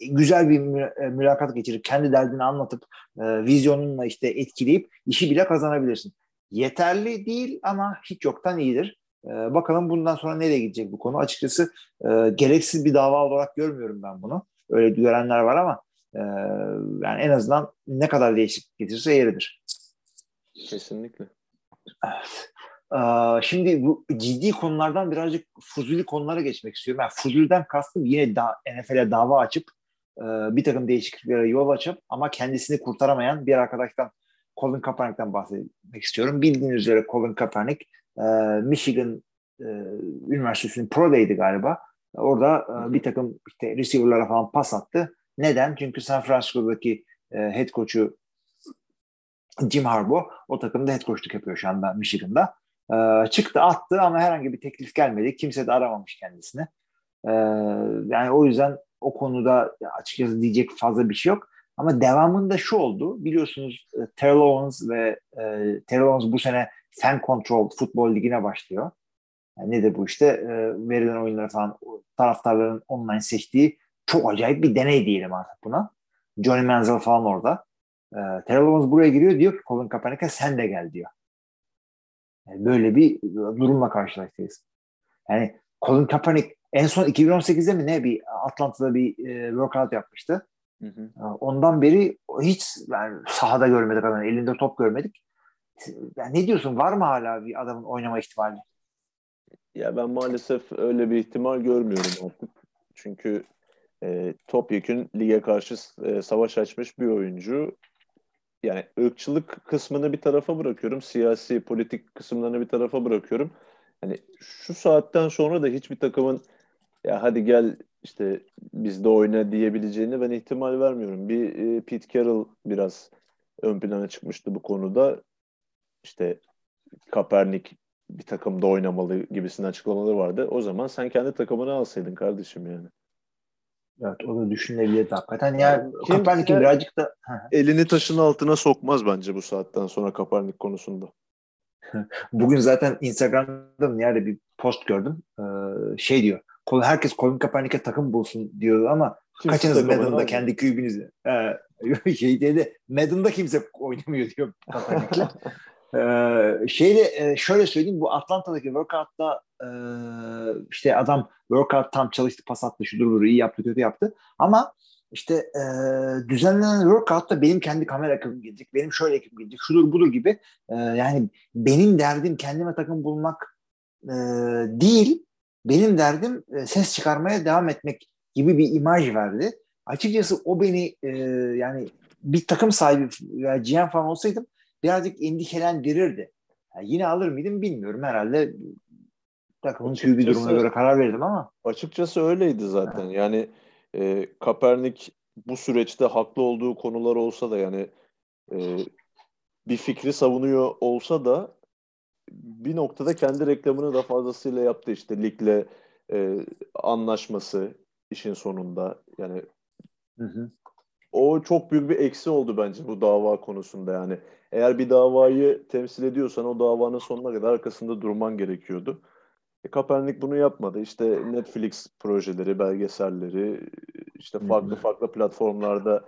güzel bir e, mülakat geçirip kendi derdini anlatıp e, vizyonunla işte etkileyip işi bile kazanabilirsin. Yeterli değil ama hiç yoktan iyidir. E, bakalım bundan sonra nereye gidecek bu konu. Açıkçası e, gereksiz bir dava olarak görmüyorum ben bunu. Öyle görenler var ama e, yani en azından ne kadar değişiklik getirirse yeridir. Kesinlikle. Evet. Ee, şimdi bu ciddi konulardan birazcık fuzuli konulara geçmek istiyorum. Yani fuzulden kastım yine da, NFL'e dava açıp e, bir takım değişikliklere yol açıp ama kendisini kurtaramayan bir arkadaştan Colin Kaepernick'ten bahsetmek istiyorum. Bildiğiniz üzere Colin Kaepernick e, Michigan e, Üniversitesi'nin Pro Day'di galiba. Orada e, bir takım işte receiver'lara falan pas attı. Neden? Çünkü San Francisco'daki e, head coach'u Jim Harbaugh o takımda head coachluk yapıyor şu anda Michigan'da. E, çıktı attı ama herhangi bir teklif gelmedi. Kimse de aramamış kendisini. E, yani o yüzden o konuda açıkçası diyecek fazla bir şey yok. Ama devamında şu oldu. Biliyorsunuz e, Terrell Owens ve e, Terrell Owens bu sene fan control futbol ligine başlıyor. Yani nedir bu işte? E, verilen oyunları falan taraftarların online seçtiği çok acayip bir deney diyelim artık buna. Johnny Manziel falan orada. E, Terrell Owens buraya giriyor diyor ki Colin Kaepernick'e sen de gel diyor. Yani böyle bir durumla karşılaştayız. Yani Colin Kaepernick en son 2018'de mi ne bir Atlanta'da bir e, workout yapmıştı. Hı hı. Ondan beri hiç yani sahada görmedik adamın elinde top görmedik. Yani ne diyorsun var mı hala bir adamın oynama ihtimali? Ya ben maalesef öyle bir ihtimal görmüyorum artık. Çünkü e, topyekün lige karşı e, savaş açmış bir oyuncu. Yani ırkçılık kısmını bir tarafa bırakıyorum. Siyasi, politik kısımlarını bir tarafa bırakıyorum. Hani şu saatten sonra da hiçbir takımın ya hadi gel işte bizde oyna diyebileceğini ben ihtimal vermiyorum. Bir e, Pete Carroll biraz ön plana çıkmıştı bu konuda. İşte Kaepernick bir takımda oynamalı gibisinden açıklamaları vardı. O zaman sen kendi takımını alsaydın kardeşim yani. Evet o da düşünülebilirdi hakikaten. Yani Kaepernick'in birazcık da... elini taşın altına sokmaz bence bu saatten sonra Kaepernick konusunda. [laughs] Bugün zaten Instagram'da mı yerde bir post gördüm. Ee, şey diyor. Herkes Colin Kaepernick'e takım bulsun diyor ama Kimse kaçınız Madden'da kendi kübünüzü? Ee, [laughs] şey dedi. Madden'da kimse oynamıyor diyor Kaepernick'le. [laughs] Ee, şeyde şöyle söyleyeyim bu Atlanta'daki workout'ta e, işte adam workout tam çalıştı pas attı şudur budur iyi yaptı kötü yaptı ama işte e, düzenlenen workout'ta benim kendi kamera ekibim gelecek benim şöyle ekibim gelecek şudur budur gibi e, yani benim derdim kendime takım bulmak e, değil benim derdim e, ses çıkarmaya devam etmek gibi bir imaj verdi. Açıkçası o beni e, yani bir takım sahibi veya GM falan olsaydım birazcık endişelendirirdi. Yani yine alır mıydım bilmiyorum. Herhalde takımın bir durumuna göre karar verdim ama. Açıkçası öyleydi zaten. Yani e, Kaepernick bu süreçte haklı olduğu konular olsa da yani e, bir fikri savunuyor olsa da bir noktada kendi reklamını da fazlasıyla yaptı işte ligle e, anlaşması işin sonunda yani hı hı. o çok büyük bir eksi oldu bence bu dava konusunda yani eğer bir davayı temsil ediyorsan o davanın sonuna kadar arkasında durman gerekiyordu. E, Kaepernick bunu yapmadı. İşte Netflix projeleri, belgeselleri, işte farklı farklı platformlarda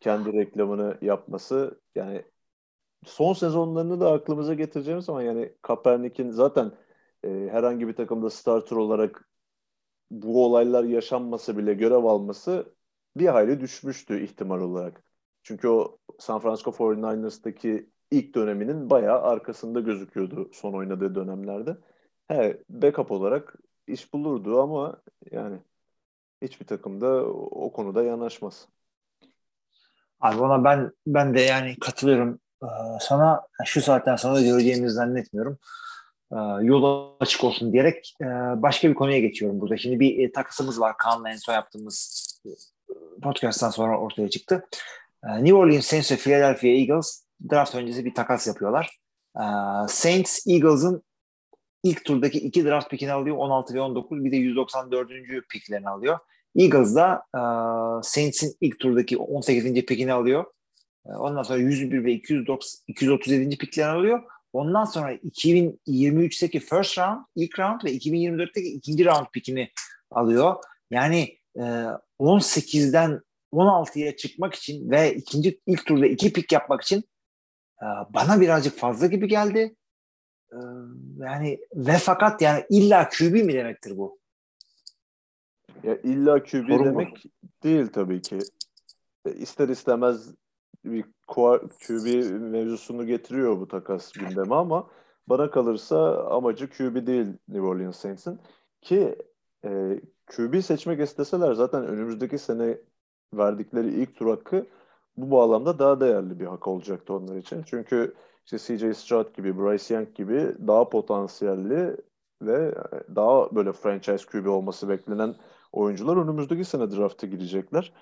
kendi reklamını yapması yani son sezonlarını da aklımıza getireceğimiz zaman yani Kaepernick'in zaten e, herhangi bir takımda starter olarak bu olaylar yaşanmasa bile görev alması bir hayli düşmüştü ihtimal olarak. Çünkü o San Francisco 49ers'taki ilk döneminin bayağı arkasında gözüküyordu son oynadığı dönemlerde. He, backup olarak iş bulurdu ama yani hiçbir takımda o konuda yanaşmaz. Abi ona ben ben de yani katılıyorum ee, sana. Şu saatten sonra göreceğimizi zannetmiyorum. Ee, yol açık olsun diyerek e, başka bir konuya geçiyorum burada. Şimdi bir e, var. Kaan'la en son yaptığımız e, podcast'tan sonra ortaya çıktı. New Orleans Saints ve Philadelphia Eagles draft öncesi bir takas yapıyorlar. Saints Eagles'ın ilk turdaki iki draft pickini alıyor. 16 ve 19 bir de 194. picklerini alıyor. Eagles da Saints'in ilk turdaki 18. pickini alıyor. Ondan sonra 101 ve 290, 237. picklerini alıyor. Ondan sonra 2023'teki first round, ilk round ve 2024'teki ikinci round pickini alıyor. Yani 18'den 16'ya çıkmak için ve ikinci ilk turda iki pik yapmak için e, bana birazcık fazla gibi geldi. E, yani ve fakat yani illa QB mi demektir bu? Ya illa QB Sorun demek değil tabii ki. E, ister istemez bir QB mevzusunu getiriyor bu takas gündeme ama bana kalırsa amacı QB değil New Orleans Saints'in ki e, QB seçmek isteseler zaten önümüzdeki sene verdikleri ilk tur hakkı bu bağlamda daha değerli bir hak olacaktı onlar için. Çünkü işte CJ Stroud gibi, Bryce Young gibi daha potansiyelli ve daha böyle franchise QB olması beklenen oyuncular önümüzdeki sene draft'a girecekler.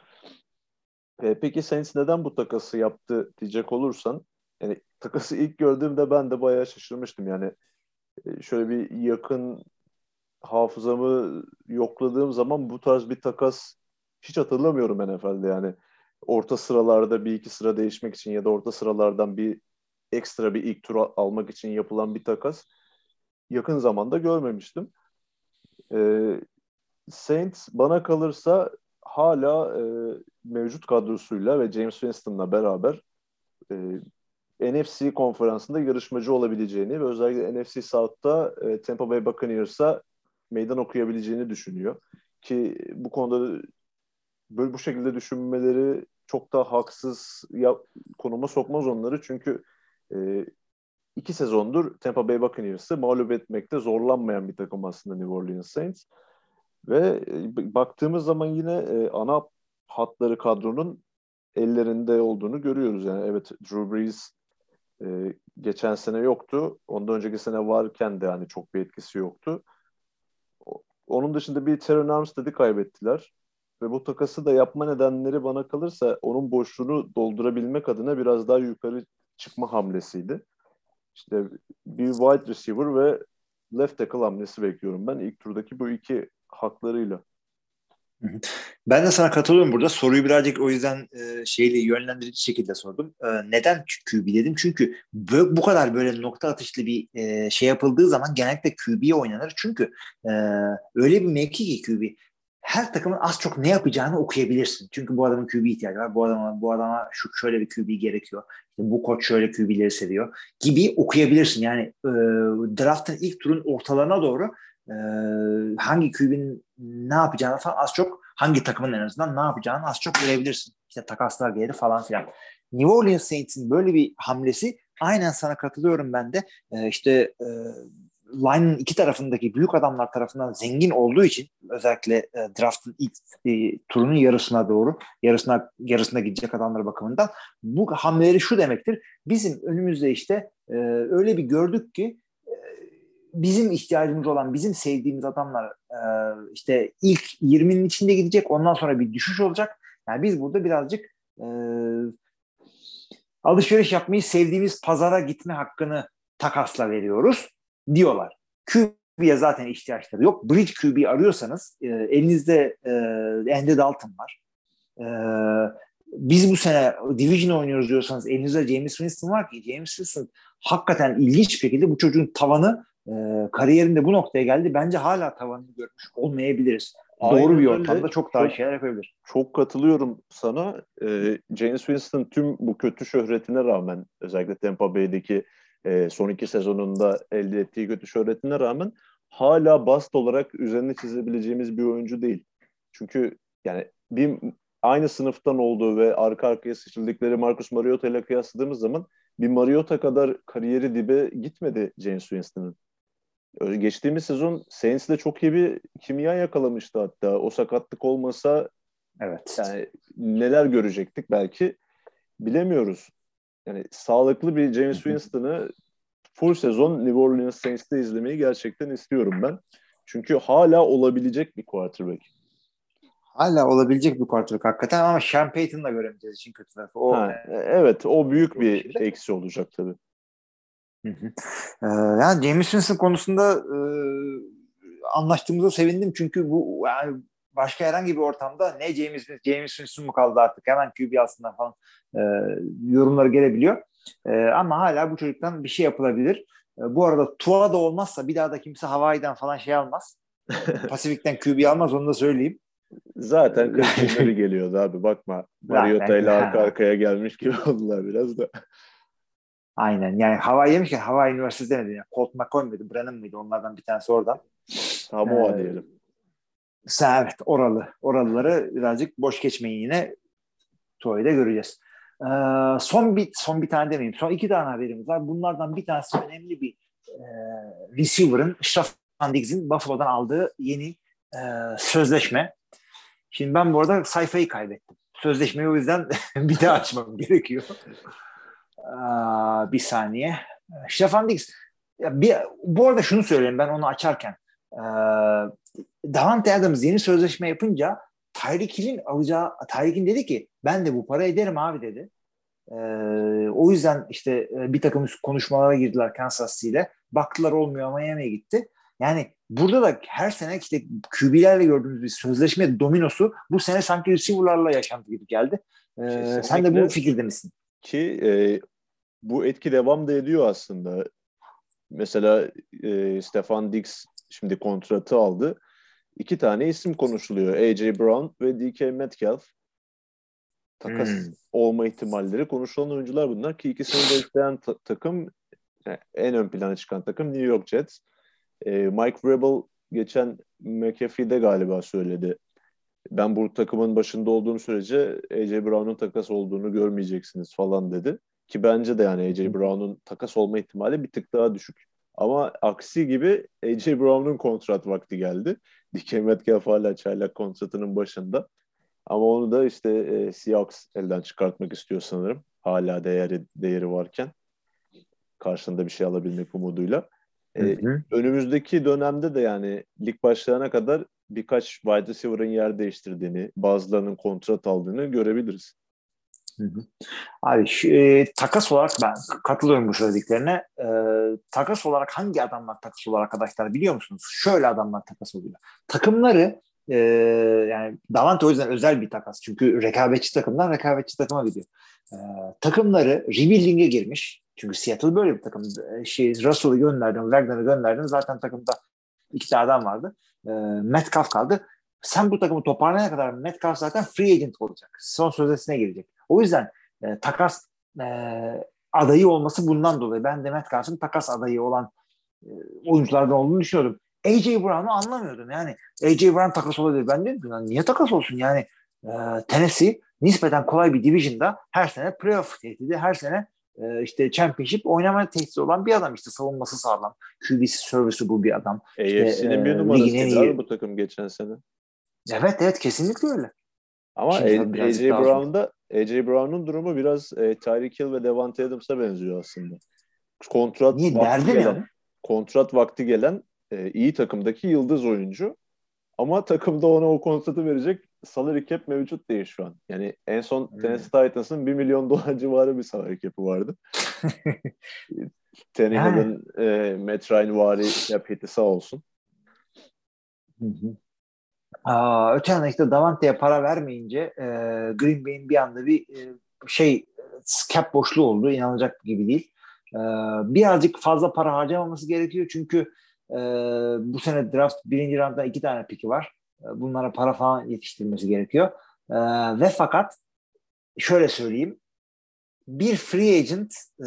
E, peki Saints neden bu takası yaptı diyecek olursan yani takası ilk gördüğümde ben de bayağı şaşırmıştım. Yani e, şöyle bir yakın hafızamı yokladığım zaman bu tarz bir takas hiç hatırlamıyorum NFL'de yani. orta sıralarda bir iki sıra değişmek için ya da orta sıralardan bir ekstra bir ilk tur almak için yapılan bir takas yakın zamanda görmemiştim. Ee, Saints bana kalırsa hala e, mevcut kadrosuyla ve James Winston'la beraber e, NFC konferansında yarışmacı olabileceğini ve özellikle NFC South'ta e, Tampa Bay Buccaneers'a meydan okuyabileceğini düşünüyor. Ki bu konuda böyle bu şekilde düşünmeleri çok da haksız ya, konuma sokmaz onları. Çünkü e, iki sezondur Tampa Bay Buccaneers'ı mağlup etmekte zorlanmayan bir takım aslında New Orleans Saints. Ve e, baktığımız zaman yine e, ana hatları kadronun ellerinde olduğunu görüyoruz. Yani evet Drew Brees e, geçen sene yoktu. Ondan önceki sene varken de hani çok bir etkisi yoktu. Onun dışında bir Terran Armstead'i kaybettiler. Ve bu takası da yapma nedenleri bana kalırsa onun boşluğunu doldurabilmek adına biraz daha yukarı çıkma hamlesiydi. İşte bir wide receiver ve left tackle hamlesi bekliyorum ben ilk turdaki bu iki haklarıyla. Ben de sana katılıyorum burada. Soruyu birazcık o yüzden e, şeyle yönlendirici şekilde sordum. E, neden QB dedim? Çünkü bu, bu kadar böyle nokta atışlı bir e, şey yapıldığı zaman genellikle QB'ye oynanır. Çünkü e, öyle bir mevki ki QB her takımın az çok ne yapacağını okuyabilirsin. Çünkü bu adamın QB ihtiyacı var. Bu adama bu adama şu şöyle bir QB gerekiyor. Bu koç şöyle QB'leri seviyor gibi okuyabilirsin. Yani e, draftın ilk turun ortalarına doğru e, hangi QB'nin ne yapacağını falan az çok hangi takımın en azından ne yapacağını az çok görebilirsin. İşte takaslar gelir falan filan. New Orleans Saints'in böyle bir hamlesi aynen sana katılıyorum ben de. E, işte e, line'ın iki tarafındaki büyük adamlar tarafından zengin olduğu için özellikle e, draft'ın ilk e, turunun yarısına doğru yarısına yarısına gidecek adamlar bakımından bu hamleleri şu demektir. Bizim önümüzde işte e, öyle bir gördük ki e, bizim ihtiyacımız olan, bizim sevdiğimiz adamlar e, işte ilk 20'nin içinde gidecek. Ondan sonra bir düşüş olacak. Yani biz burada birazcık e, alışveriş yapmayı sevdiğimiz pazara gitme hakkını takasla veriyoruz diyorlar. QB'ye zaten ihtiyaçları yok. Bridge QB arıyorsanız e, elinizde e, Andy Dalton var. E, biz bu sene Division oynuyoruz diyorsanız elinizde James Winston var ki James Winston hakikaten ilginç bir şekilde bu çocuğun tavanı e, kariyerinde bu noktaya geldi. Bence hala tavanını görmüş olmayabiliriz. Aynen Doğru bir ortamda öyle. çok daha çok, şeyler yapabilir. Çok katılıyorum sana. Ee, James Winston tüm bu kötü şöhretine rağmen özellikle Tampa Bay'deki e, son iki sezonunda elde ettiği kötü şöhretine rağmen hala bast olarak üzerine çizebileceğimiz bir oyuncu değil. Çünkü yani bir aynı sınıftan olduğu ve arka arkaya seçildikleri Marcus Mariota ile kıyasladığımız zaman bir Mariota kadar kariyeri dibe gitmedi James Winston'ın. Geçtiğimiz sezon Saints'le çok iyi bir kimya yakalamıştı hatta. O sakatlık olmasa evet. yani neler görecektik belki bilemiyoruz yani sağlıklı bir James Winston'ı full sezon New Orleans Saints'te izlemeyi gerçekten istiyorum ben. Çünkü hala olabilecek bir quarterback. Hala olabilecek bir quarterback hakikaten ama Sean Payton'la göremeyeceğiz için kötü tarafı. O, ha, evet o büyük bir şey. eksi olacak tabii. Hı hı. Ee, yani James Winston konusunda e, anlaştığımıza sevindim çünkü bu yani başka herhangi bir ortamda ne James Smith, James Winston mu kaldı artık hemen QB aslında falan e, yorumları gelebiliyor. E, ama hala bu çocuktan bir şey yapılabilir. E, bu arada Tua da olmazsa bir daha da kimse Hawaii'den falan şey almaz. [laughs] Pasifik'ten QB almaz onu da söyleyeyim. Zaten kırkları [laughs] geliyordu abi bakma. Mariota ile arka arkaya gelmiş gibi [laughs] oldular biraz da. Aynen yani Hawaii demişken Hawaii Üniversitesi demedi. Yani Colt McCoy mıydı? Brennan mıydı? Onlardan bir tanesi oradan. Samoa ee, diyelim evet oralı. Oralıları birazcık boş geçmeyin yine. Tuğa'yı göreceğiz. Ee, son bir son bir tane demeyeyim. Son iki tane haberimiz var. Bunlardan bir tanesi önemli bir e, receiver'ın Stefan Diggs'in Buffalo'dan aldığı yeni e, sözleşme. Şimdi ben bu arada sayfayı kaybettim. Sözleşmeyi o yüzden [laughs] bir daha açmam gerekiyor. Ee, bir saniye. Stefan Diggs ya bir, bu arada şunu söyleyeyim ben onu açarken. Ee, Davante Adams yeni sözleşme yapınca Tyreek Hill'in alacağı Tyreek dedi ki ben de bu para ederim abi dedi. Ee, o yüzden işte e, bir takım konuşmalara girdiler Kansas City'yle. Baktılar olmuyor Miami'ye gitti. Yani burada da her sene işte QB'lerle gördüğümüz bir sözleşme dominosu bu sene sanki receiver'larla yaşandı gibi geldi. Ee, sen de bu fikirde misin? Ki e, bu etki devam da ediyor aslında. Mesela e, Stefan Dix şimdi kontratı aldı. İki tane isim konuşuluyor. A.J. Brown ve DK Metcalf. Takas hmm. olma ihtimalleri konuşulan oyuncular bunlar ki ikisini de isteyen ta- takım en ön plana çıkan takım New York Jets. E, Mike Vrabel geçen McAfee'de galiba söyledi. Ben bu takımın başında olduğum sürece AJ Brown'un takas olduğunu görmeyeceksiniz falan dedi. Ki bence de yani AJ Brown'un takas olma ihtimali bir tık daha düşük. Ama aksi gibi AJ Brown'un kontrat vakti geldi. DK Metcalf hala çaylak kontratının başında. Ama onu da işte e, Seahawks elden çıkartmak istiyor sanırım. Hala değeri değeri varken. Karşında bir şey alabilmek umuduyla. E, önümüzdeki dönemde de yani lig başlayana kadar birkaç wide receiver'ın yer değiştirdiğini, bazılarının kontrat aldığını görebiliriz. Hı. Abi şu, e, takas olarak ben katılıyorum bu söylediklerine. E, takas olarak hangi adamlar takas olur arkadaşlar biliyor musunuz? Şöyle adamlar takas oluyor. Takımları e, yani Davante o yüzden özel bir takas. Çünkü rekabetçi takımdan rekabetçi takıma gidiyor. E, takımları rebuilding'e girmiş. Çünkü Seattle böyle bir takım. E, şey, Russell'ı gönderdin, Wagner'ı gönderdin. Zaten takımda iki tane adam vardı. E, Metcalf kaldı. Sen bu takımı toparlayana kadar Metcalf zaten free agent olacak. Son sözleşmesine girecek. O yüzden e, takas e, adayı olması bundan dolayı. Ben de Metcalf'ın takas adayı olan e, oyunculardan olduğunu düşünüyordum. AJ Brown'u anlamıyordum. Yani AJ Brown takas olabilir. Ben dedim yani niye takas olsun? Yani e, Tennessee nispeten kolay bir division'da her sene playoff tehdidi, her sene e, işte championship oynama tehdidi olan bir adam işte savunması sağlam. QB'si serviceable bir adam. AFC'nin işte, bir numarası e, bu takım geçen sene. Evet evet kesinlikle öyle. Ama AJ Brown'da AJ Brown'un durumu biraz e, Tyreek Hill ve Devante Adams'a benziyor aslında. Kontrat Niye? vakti gelen, kontrat vakti gelen e, iyi takımdaki yıldız oyuncu. Ama takımda ona o kontratı verecek salary cap mevcut değil şu an. Yani en son hmm. Tennessee Titans'ın 1 milyon [laughs] dolar civarı bir salary cap'i vardı. [laughs] Tannehill'in e, Matt Ryan vari yapıtı sağ olsun. Hı hı. Öte yandan işte Davante'ye para vermeyince e, Green Bay'in bir anda bir e, şey cap boşluğu oldu. İnanılacak gibi değil. E, birazcık fazla para harcamaması gerekiyor çünkü e, bu sene draft birinci roundda iki tane piki var. E, bunlara para falan yetiştirmesi gerekiyor. E, ve fakat şöyle söyleyeyim bir free agent e,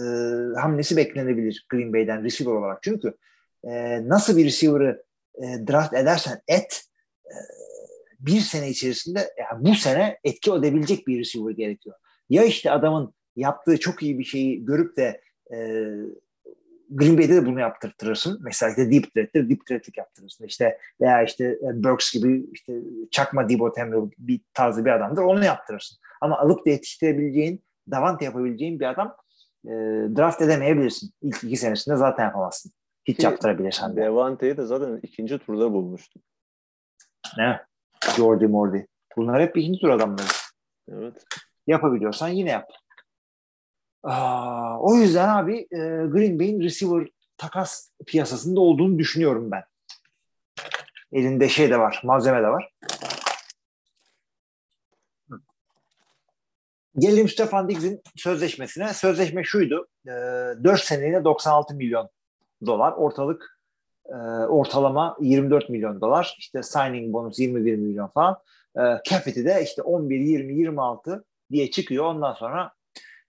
hamlesi beklenebilir Green Bay'den receiver olarak. Çünkü e, nasıl bir receiver'ı e, draft edersen et e, bir sene içerisinde yani bu sene etki edebilecek bir receiver gerekiyor. Ya işte adamın yaptığı çok iyi bir şeyi görüp de e, Green Bay'de de bunu yaptırtırsın. Mesela işte deep threat'tir, deep threat'lik yaptırırsın. İşte veya işte e, Burks gibi işte çakma Debo Samuel bir tarzı bir adamdır. Onu yaptırırsın. Ama alıp da yetiştirebileceğin, davant yapabileceğin bir adam e, draft edemeyebilirsin. İlk iki senesinde zaten yapamazsın. Hiç Ki, yaptırabilirsen de. Devante'yi de zaten ikinci turda bulmuştum. Ne? Jordi Mordi. Bunlar hep ikinci tur adamları. Evet. Yapabiliyorsan yine yap. Aa, o yüzden abi e, Green Bay'in receiver takas piyasasında olduğunu düşünüyorum ben. Elinde şey de var, malzeme de var. Gelelim Stefan Diggs'in sözleşmesine. Sözleşme şuydu. E, 4 seneliğine 96 milyon dolar. Ortalık e, ortalama 24 milyon dolar. İşte signing bonus 21 milyon falan. E, Capit'i de işte 11, 20, 26 diye çıkıyor. Ondan sonra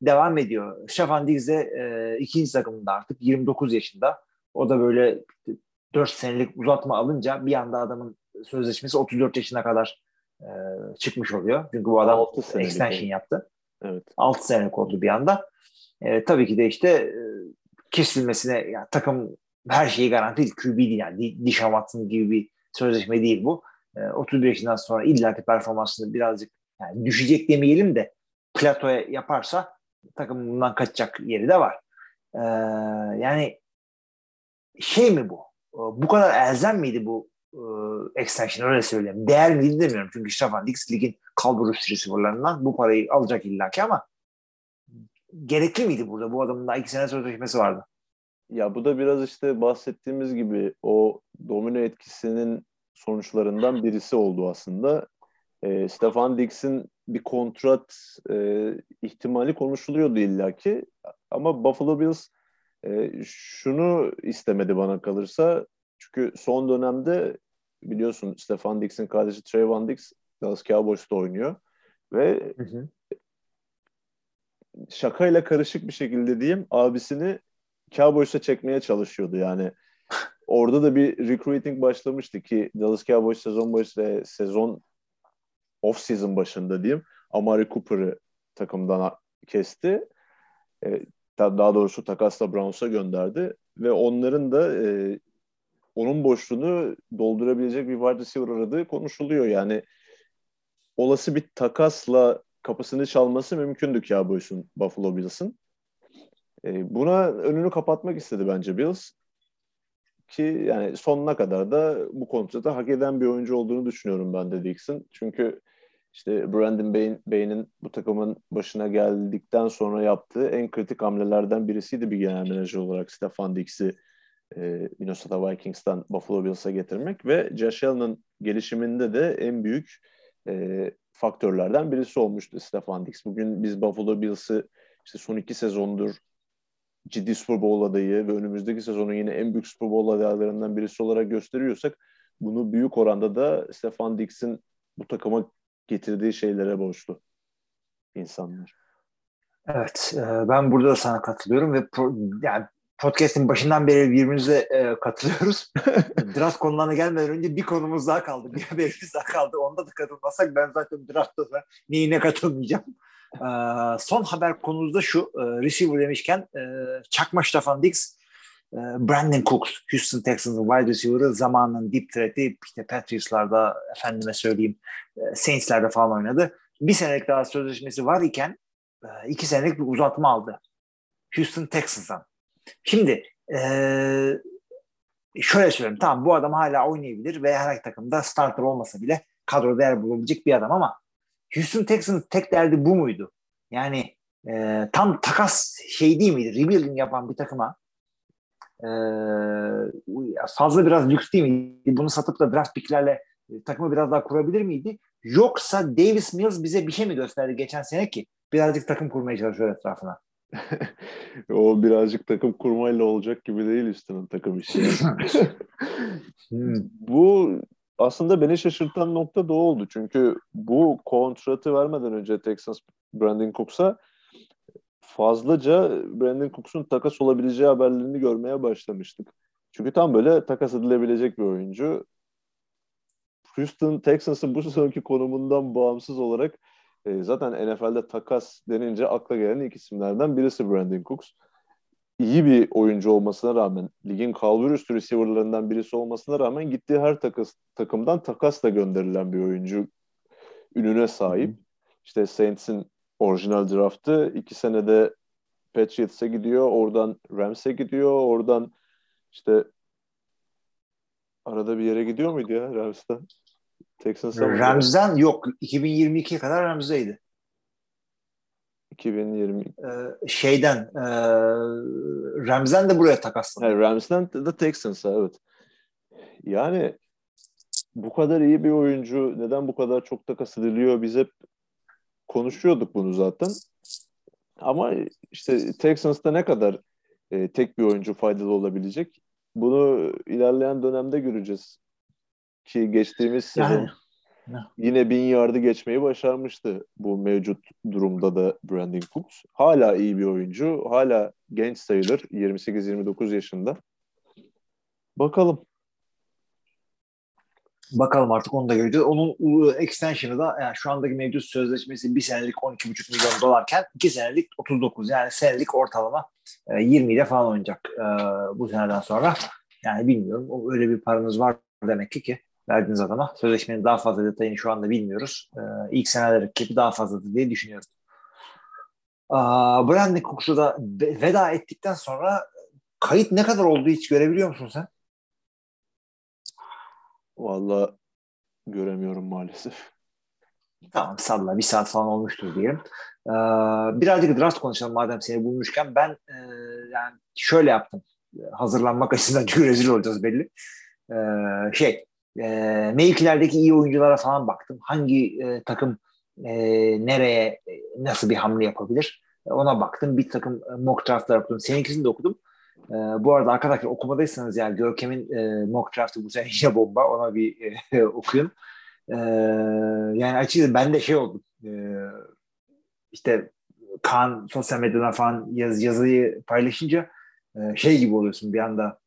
devam ediyor. Stefan Diggs de e, ikinci takımında artık 29 yaşında. O da böyle 4 senelik uzatma alınca bir anda adamın sözleşmesi 34 yaşına kadar e, çıkmış oluyor. Çünkü bu adam extension yaptı. Evet. 6 senelik oldu bir anda. E, tabii ki de işte e, kesilmesine yani takım her şeyi garanti değil. QB değil yani. Diş Watson gibi bir sözleşme değil bu. E, 31 yaşından sonra illaki performansını birazcık yani düşecek demeyelim de platoya yaparsa takım bundan kaçacak yeri de var. Ee, yani şey mi bu? Ee, bu kadar elzem miydi bu e, extension öyle söyleyeyim. Değer miydi demiyorum. Çünkü Stefan Dix ligin kalbur üst receiver'larından bu parayı alacak illaki ama gerekli miydi burada? Bu adamın da iki sene sözleşmesi vardı. Ya bu da biraz işte bahsettiğimiz gibi o domino etkisinin sonuçlarından birisi oldu aslında. E, Stefan Diggs'in bir kontrat e, ihtimali konuşuluyordu illaki. Ama Buffalo Bills e, şunu istemedi bana kalırsa. Çünkü son dönemde biliyorsun Stefan Diggs'in kardeşi Trayvon Diggs Dallas Cowboys'ta oynuyor. Ve hı hı. şakayla karışık bir şekilde diyeyim abisini Cowboys'a çekmeye çalışıyordu yani. Orada da bir recruiting başlamıştı ki Dallas Cowboys sezon başı sezon off season başında diyeyim Amari Cooper'ı takımdan kesti. E, daha doğrusu takasla Browns'a gönderdi ve onların da e, onun boşluğunu doldurabilecek bir wide receiver aradığı konuşuluyor. Yani olası bir takasla kapısını çalması mümkündü Cowboys'un Buffalo Bills'ın. E, buna önünü kapatmak istedi bence Bills. Ki yani sonuna kadar da bu kontratı hak eden bir oyuncu olduğunu düşünüyorum ben de Dixon. Çünkü işte Brandon Bain, bu takımın başına geldikten sonra yaptığı en kritik hamlelerden birisiydi bir genel menajer olarak Stefan Dix'i e, Minnesota Vikings'tan Buffalo Bills'a getirmek ve Josh Allen'ın gelişiminde de en büyük e, faktörlerden birisi olmuştu Stefan Dix. Bugün biz Buffalo Bills'ı işte son iki sezondur ciddi Super Bowl adayı ve önümüzdeki sezonun yine en büyük Super Bowl adaylarından birisi olarak gösteriyorsak bunu büyük oranda da Stefan Dix'in bu takıma getirdiği şeylere borçlu insanlar. Evet, e, ben burada da sana katılıyorum ve pro, yani podcast'in başından beri birbirimize e, katılıyoruz. [laughs] draft konularına gelmeden önce bir konumuz daha kaldı. Bir haberimiz daha kaldı. Onda da katılmasak ben zaten draftta da neyine katılmayacağım. E, son haber konumuz da şu. E, receiver demişken e, çakma Stefan Diggs e, Brandon Cooks, Houston Texans'ın wide receiver'ı zamanın deep threat'i işte Patriots'larda efendime söyleyeyim e, Saints'lerde falan oynadı. Bir senelik daha sözleşmesi var iken e, iki senelik bir uzatma aldı. Houston Texans'dan. Şimdi ee, şöyle söyleyeyim tamam bu adam hala oynayabilir ve her takımda starter olmasa bile kadroda yer bulabilecek bir adam ama Houston Texans tek derdi bu muydu? Yani e, tam takas şey değil miydi? Rebuilding yapan bir takıma e, fazla biraz lüks değil miydi? Bunu satıp da draft picklerle e, takımı biraz daha kurabilir miydi? Yoksa Davis Mills bize bir şey mi gösterdi geçen sene ki birazcık takım kurmaya çalışıyor etrafına? [laughs] o birazcık takım kurmayla olacak gibi değil üstünün takım işi. [laughs] Hmm. bu aslında beni şaşırtan nokta da oldu. Çünkü bu kontratı vermeden önce Texas Brandon Cooks'a fazlaca Brandon Cooks'un takas olabileceği haberlerini görmeye başlamıştık. Çünkü tam böyle takas edilebilecek bir oyuncu. Houston Texans'ın bu sonraki konumundan bağımsız olarak e, zaten NFL'de takas denince akla gelen ilk isimlerden birisi Brandon Cooks. İyi bir oyuncu olmasına rağmen, ligin kalbur üstü receiver'larından birisi olmasına rağmen gittiği her takas, takımdan takasla gönderilen bir oyuncu ününe sahip. İşte Saints'in orijinal draftı iki senede Patriots'e gidiyor, oradan Rams'e gidiyor, oradan işte arada bir yere gidiyor muydu ya Rams'ten? Texans'a Rams'den yok. 2022 kadar Rams'deydi. 2020 ee, şeyden e, Rams'den de buraya takaslandı. Evet, Rams'den de Texans'a evet. Yani bu kadar iyi bir oyuncu neden bu kadar çok takas ediliyor biz hep konuşuyorduk bunu zaten. Ama işte Texans'ta ne kadar e, tek bir oyuncu faydalı olabilecek bunu ilerleyen dönemde göreceğiz ki geçtiğimiz sezon yani. Yine bin yardı geçmeyi başarmıştı bu mevcut durumda da Brandon Cooks. Hala iyi bir oyuncu. Hala genç sayılır. 28-29 yaşında. Bakalım. Bakalım artık onu da göreceğiz. Onun extension'ı da yani şu andaki mevcut sözleşmesi bir senelik 12,5 milyon dolarken iki senelik 39 yani senelik ortalama 20 e, ile falan oynayacak e, bu seneden sonra. Yani bilmiyorum öyle bir paranız var demek ki ki verdiğiniz adama. Sözleşmenin daha fazla detayını şu anda bilmiyoruz. Ee, ilk seneler gibi daha fazladır diye düşünüyorum. Aa, Brandon Cooks'u da veda ettikten sonra kayıt ne kadar oldu hiç görebiliyor musun sen? Vallahi göremiyorum maalesef. Tamam salla bir saat falan olmuştur diyelim. Ee, birazcık draft konuşalım madem seni bulmuşken. Ben e, yani şöyle yaptım. Hazırlanmak açısından [laughs] çünkü rezil olacağız belli. Ee, şey E, mevkilerdeki iyi oyunculara falan baktım. Hangi e, takım e, nereye e, nasıl bir hamle yapabilir? Ona baktım. Bir takım e, mock draftlar okudum. Seninkisini de okudum. E, bu arada arkadaşlar okumadıysanız yani Görkem'in e, mock draftı bu sene [laughs] yine bomba. Ona bir e, [laughs] okuyun. E, yani açıkçası ben de şey oldum. E, işte Kaan sosyal medyadan falan yaz, yazıyı paylaşınca e, şey gibi oluyorsun bir anda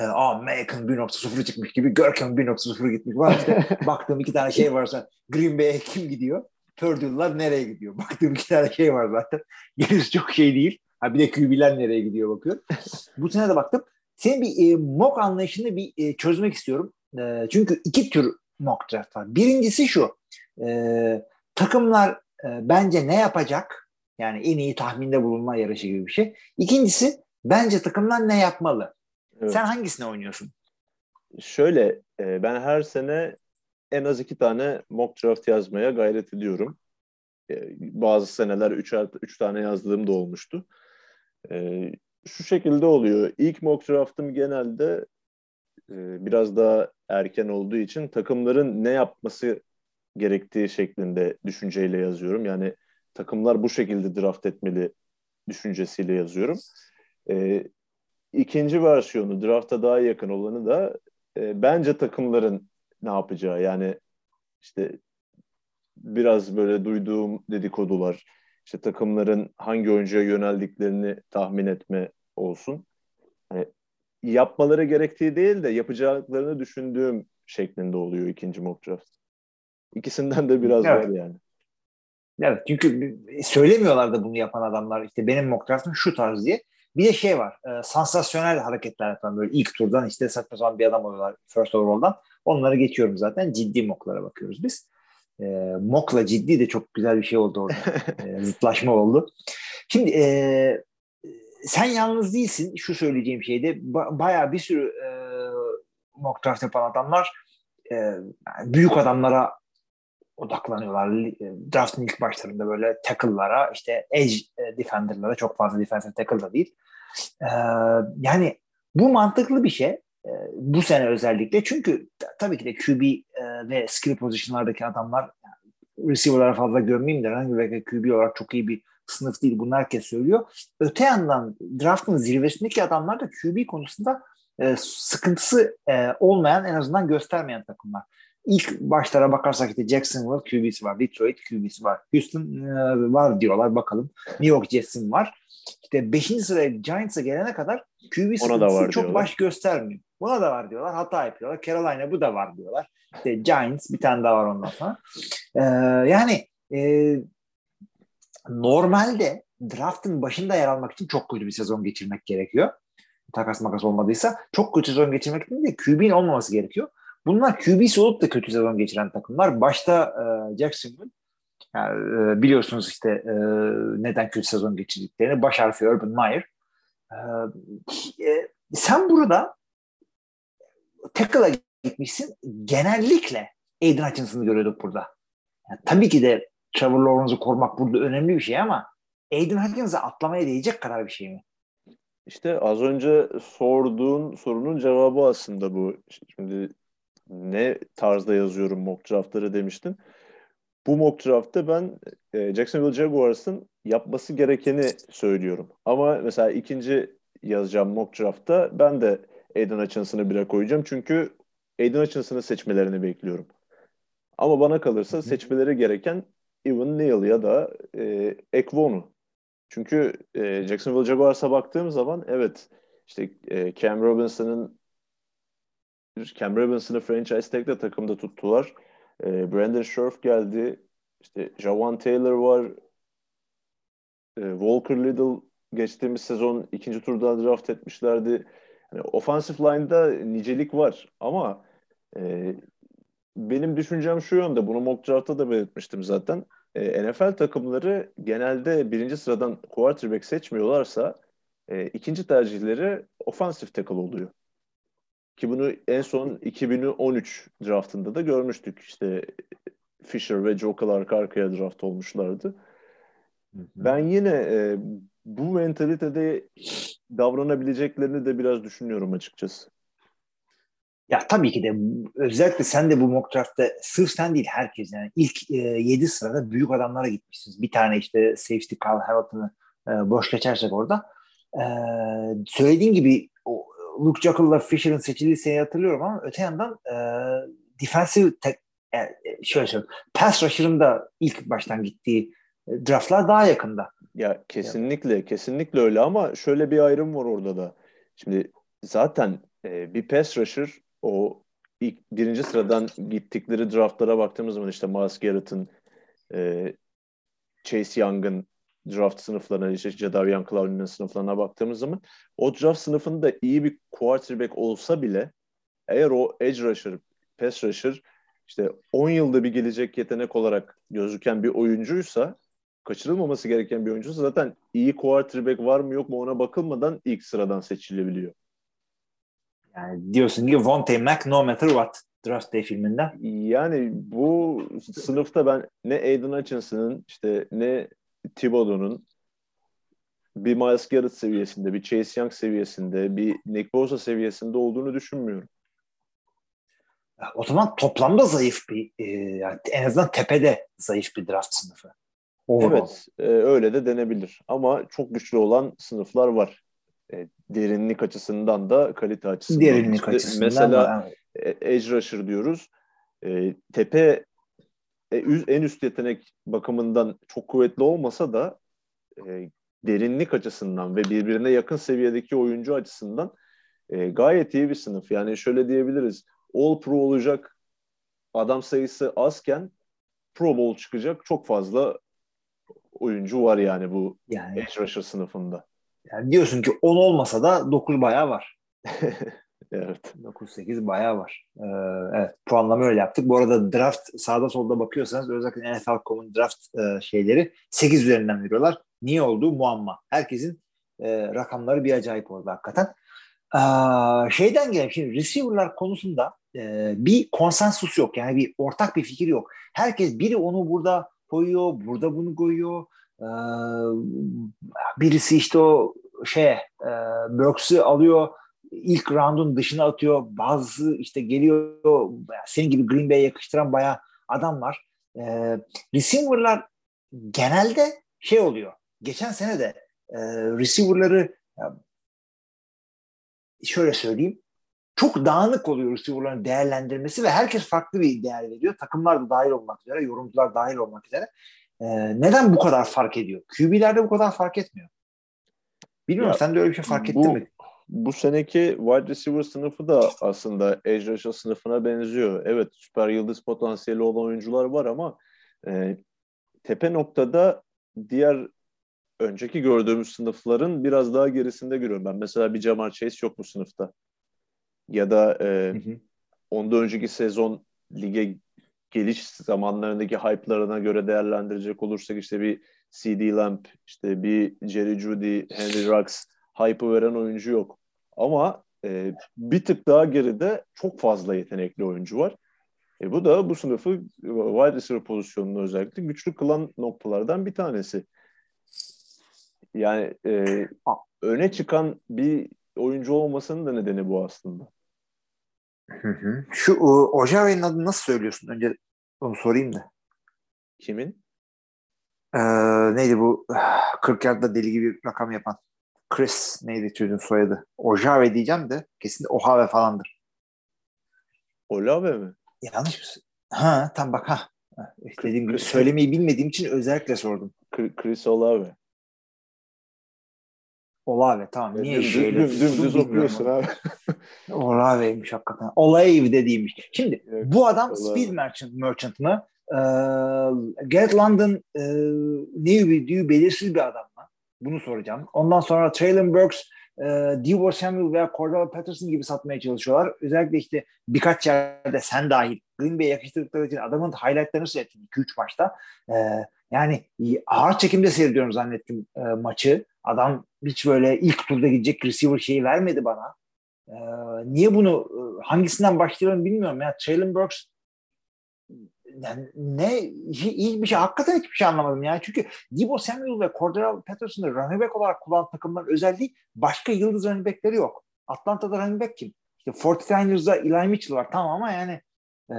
e, aa Macon 1.0 çıkmış gibi Görkem 1.0 gitmiş var işte [laughs] baktığım iki tane şey varsa Green Bay'e kim gidiyor? Purdue'lular nereye gidiyor? Baktığım iki tane şey var zaten. [laughs] Gerisi çok şey değil. Ha bir de QB'ler nereye gidiyor bakıyorum. Bu sene de baktım. Senin bir e, mock anlayışını bir e, çözmek istiyorum. E, çünkü iki tür mock draft var. Birincisi şu e, takımlar e, bence ne yapacak? Yani en iyi tahminde bulunma yarışı gibi bir şey. İkincisi bence takımlar ne yapmalı Evet. sen hangisine oynuyorsun? Şöyle e, ben her sene en az iki tane mock draft yazmaya gayret ediyorum. E, bazı seneler üç, üç tane yazdığım da olmuştu. E, şu şekilde oluyor. İlk mock draftım genelde biraz daha erken olduğu için takımların ne yapması gerektiği şeklinde düşünceyle yazıyorum. Yani takımlar bu şekilde draft etmeli düşüncesiyle yazıyorum. E, ikinci versiyonu drafta daha yakın olanı da e, bence takımların ne yapacağı yani işte biraz böyle duyduğum dedikodular işte takımların hangi oyuncuya yöneldiklerini tahmin etme olsun. Yani yapmaları gerektiği değil de yapacaklarını düşündüğüm şeklinde oluyor ikinci mock draft. İkisinden de biraz Evet. var yani. Evet çünkü söylemiyorlar da bunu yapan adamlar işte benim mock draftım şu tarz diye. Bir de şey var e, sansasyonel hareketler yapan böyle ilk turdan işte saçma sapan bir adam oluyorlar first overall'dan. Onları geçiyorum zaten ciddi mocklara bakıyoruz biz. E, mockla ciddi de çok güzel bir şey oldu orada. e, [laughs] zıtlaşma oldu. Şimdi e, sen yalnız değilsin şu söyleyeceğim şeyde ba- bayağı bir sürü e, mock draft yapan adamlar e, büyük adamlara odaklanıyorlar. E, Draft'ın ilk başlarında böyle tackle'lara, işte edge e, defender'lara çok fazla defensive tackle da değil. E, yani bu mantıklı bir şey. E, bu sene özellikle. Çünkü tabii ki de QB e, ve skill position'lardaki adamlar receiver'lara fazla görmeyeyim de running back QB olarak çok iyi bir sınıf değil. Bunu herkes söylüyor. Öte yandan draftın zirvesindeki adamlar da QB konusunda e, sıkıntısı e, olmayan en azından göstermeyen takımlar. İlk başlara bakarsak işte Jacksonville QB'si var, Detroit QB'si var, Houston e, var diyorlar bakalım. New York Jets'in var. İşte 5. sıraya Giants'a gelene kadar QB sıkıntısı çok diyorlar. baş göstermiyor. Buna da var diyorlar. Hata yapıyorlar. Carolina bu da var diyorlar. İşte Giants bir tane daha var ondan sonra. Ee, yani e, normalde draftın başında yer almak için çok kötü bir sezon geçirmek gerekiyor. Takas makas olmadıysa çok kötü sezon geçirmek için de QB'nin olmaması gerekiyor. Bunlar QB'si olup da kötü sezon geçiren takımlar. Başta e, Jacksonville yani, e, biliyorsunuz işte e, neden kötü sezon geçirdiklerini. Baş harfi Urban Meyer. E, e, sen burada tackle'a gitmişsin. Genellikle Aiden Hutchinson'ı görüyorduk burada. Yani tabii ki de Trevor Lawrence'ı korumak burada önemli bir şey ama Aiden Hutchinson'a atlamaya değecek kadar bir şey mi? İşte az önce sorduğun sorunun cevabı aslında bu. Şimdi ne tarzda yazıyorum mock draftları demiştin. Bu mock draftta ben e, Jacksonville Jaguars'ın yapması gerekeni söylüyorum. Ama mesela ikinci yazacağım mock draftta ben de Aiden Hutchinson'ı bire koyacağım. Çünkü Aiden Hutchinson'ı seçmelerini bekliyorum. Ama bana kalırsa seçmeleri gereken Evan Neal ya da e, Ekvonu. Çünkü e, Jacksonville Jaguars'a baktığım zaman evet işte e, Cam Robinson'ın Cam Robinson'ı franchise tag'de takımda tuttular. E, Brandon Scherf geldi. İşte Jawan Taylor var. E, Walker Little geçtiğimiz sezon ikinci turdan draft etmişlerdi. Yani offensive line'da nicelik var ama e, benim düşüncem şu yönde. Bunu mock draft'ta da belirtmiştim zaten. E, NFL takımları genelde birinci sıradan quarterback seçmiyorlarsa e, ikinci tercihleri offensive tackle oluyor. Ki bunu en son 2013 draftında da görmüştük. İşte Fisher ve Joe arka arkaya draft olmuşlardı. Ben yine e, bu mentalitede davranabileceklerini de biraz düşünüyorum açıkçası. Ya tabii ki de özellikle sen de bu mock draft'ta sırf sen değil herkes yani ilk e, 7 sırada büyük adamlara gitmişsiniz. Bir tane işte safety Carl Hamilton'ı e, boş geçersek orada. E, söylediğin gibi o, Luke Jackal'la Fisher'ın seçildiği seneyi hatırlıyorum ama öte yandan e, defensive tek, e, şöyle söyleyeyim pass rusher'ın da ilk baştan gittiği e, draftlar daha yakında. Ya kesinlikle ya. kesinlikle öyle ama şöyle bir ayrım var orada da. Şimdi zaten e, bir pass rusher o ilk birinci sıradan gittikleri draftlara baktığımız zaman işte Miles Garrett'ın e, Chase Young'ın draft sınıflarına, işte Jadavian Clowney'nin sınıflarına baktığımız zaman o draft sınıfında iyi bir quarterback olsa bile eğer o edge rusher, pass rusher işte 10 yılda bir gelecek yetenek olarak gözüken bir oyuncuysa kaçırılmaması gereken bir oyuncuysa zaten iyi quarterback var mı yok mu ona bakılmadan ilk sıradan seçilebiliyor. Yani diyorsun ki Vontae Mack no matter what Draft Day filminden. Yani bu sınıfta ben ne Aiden Hutchinson'ın işte ne Thibodeau'nun bir Miles Garrett seviyesinde, bir Chase Young seviyesinde, bir Nick Bosa seviyesinde olduğunu düşünmüyorum. O zaman toplamda zayıf bir, e, yani en azından tepede zayıf bir draft sınıfı. Overall. Evet, e, öyle de denebilir. Ama çok güçlü olan sınıflar var. E, derinlik açısından da kalite açısından. Derinlik işte açısından Mesela da, evet. edge rusher diyoruz. E, tepe e, en üst yetenek bakımından çok kuvvetli olmasa da e, derinlik açısından ve birbirine yakın seviyedeki oyuncu açısından e, gayet iyi bir sınıf. Yani şöyle diyebiliriz. All Pro olacak adam sayısı azken Pro Bowl çıkacak çok fazla oyuncu var yani bu yani, edge rusher sınıfında. Yani diyorsun ki 10 olmasa da 9 bayağı var. [laughs] evet. 9-8 bayağı var. Ee, evet puanlama öyle yaptık. Bu arada draft sağda solda bakıyorsanız özellikle NFL.com'un draft e, şeyleri 8 üzerinden veriyorlar. Niye olduğu muamma. Herkesin e, rakamları bir acayip orada hakikaten. Ee, şeyden gelen şimdi receiver'lar konusunda e, bir konsensus yok. Yani bir ortak bir fikir yok. Herkes biri onu burada koyuyor, burada bunu koyuyor. Ee, birisi işte o şey e, Burks'ü alıyor ilk roundun dışına atıyor. Bazı işte geliyor senin gibi Green Bay'e yakıştıran bayağı adam var. Ee, receiver'lar genelde şey oluyor. Geçen sene de e, receiver'ları şöyle söyleyeyim çok dağınık oluyor receiver'ların değerlendirmesi ve herkes farklı bir değer veriyor. Takımlar da dahil olmak üzere, yorumcular dahil olmak üzere. Ee, neden bu kadar fark ediyor? QB'lerde bu kadar fark etmiyor. Bilmiyorum ya, sen de öyle bir şey fark ettin mi? Bu seneki wide receiver sınıfı da aslında edge rusher sınıfına benziyor. Evet süper yıldız potansiyeli olan oyuncular var ama e, tepe noktada diğer önceki gördüğümüz sınıfların biraz daha gerisinde görüyorum ben. Mesela bir Jamar Chase yok bu sınıfta. Ya da e, hı hı. ondan önceki sezon lige geliş zamanlarındaki hype'larına göre değerlendirecek olursak işte bir CD Lamb, işte bir Jerry Judy, Henry Rux hype'ı veren oyuncu yok. Ama e, bir tık daha geride çok fazla yetenekli oyuncu var. E, bu da bu sınıfı wide receiver pozisyonunu özellikle güçlü kılan noktalardan bir tanesi. Yani e, öne çıkan bir oyuncu olmasının da nedeni bu aslında. Hı hı. Şu Ojave'nin adını nasıl söylüyorsun? Önce onu sorayım da. Kimin? Ee, neydi bu [sighs] 40 yardda deli gibi rakam yapan? Chris neydi çocuğun soyadı? Ojave diyeceğim de kesin Ohave falandır. Olave mi? Yanlış mı? Ha tam bak ha. Dediğim gibi söylemeyi bilmediğim için özellikle sordum. Chris Olave. Olave tamam. Niye düm, şöyle? Düm, dümdüz okuyorsun abi. [laughs] Olave'ymiş hakikaten. Olave dediğimmiş. Şimdi evet, bu adam Olave. Speed Merchant, Merchant mı? Ee, Get London e, ne bildiği belirsiz bir adam? Bunu soracağım. Ondan sonra Traylon Burks e, Devo Samuel veya Cordell Patterson gibi satmaya çalışıyorlar. Özellikle işte birkaç yerde sen dahil Green Bay'e yakıştırdıkları için adamın highlightlarını seyrettim 2-3 maçta. E, yani ağır çekimde seyrediyorum zannettim e, maçı. Adam hiç böyle ilk turda gidecek receiver şeyi vermedi bana. Ee, niye bunu e, hangisinden başlayalım bilmiyorum ya. Traylon Burks yani ne iyi bir şey hakikaten hiçbir şey anlamadım yani çünkü Debo Samuel ve Cordell Patterson'ı running back olarak kullanan takımların özelliği başka yıldız running backleri yok. Atlanta'da running back kim? işte 49ers'da Eli Mitchell var tamam ama yani e,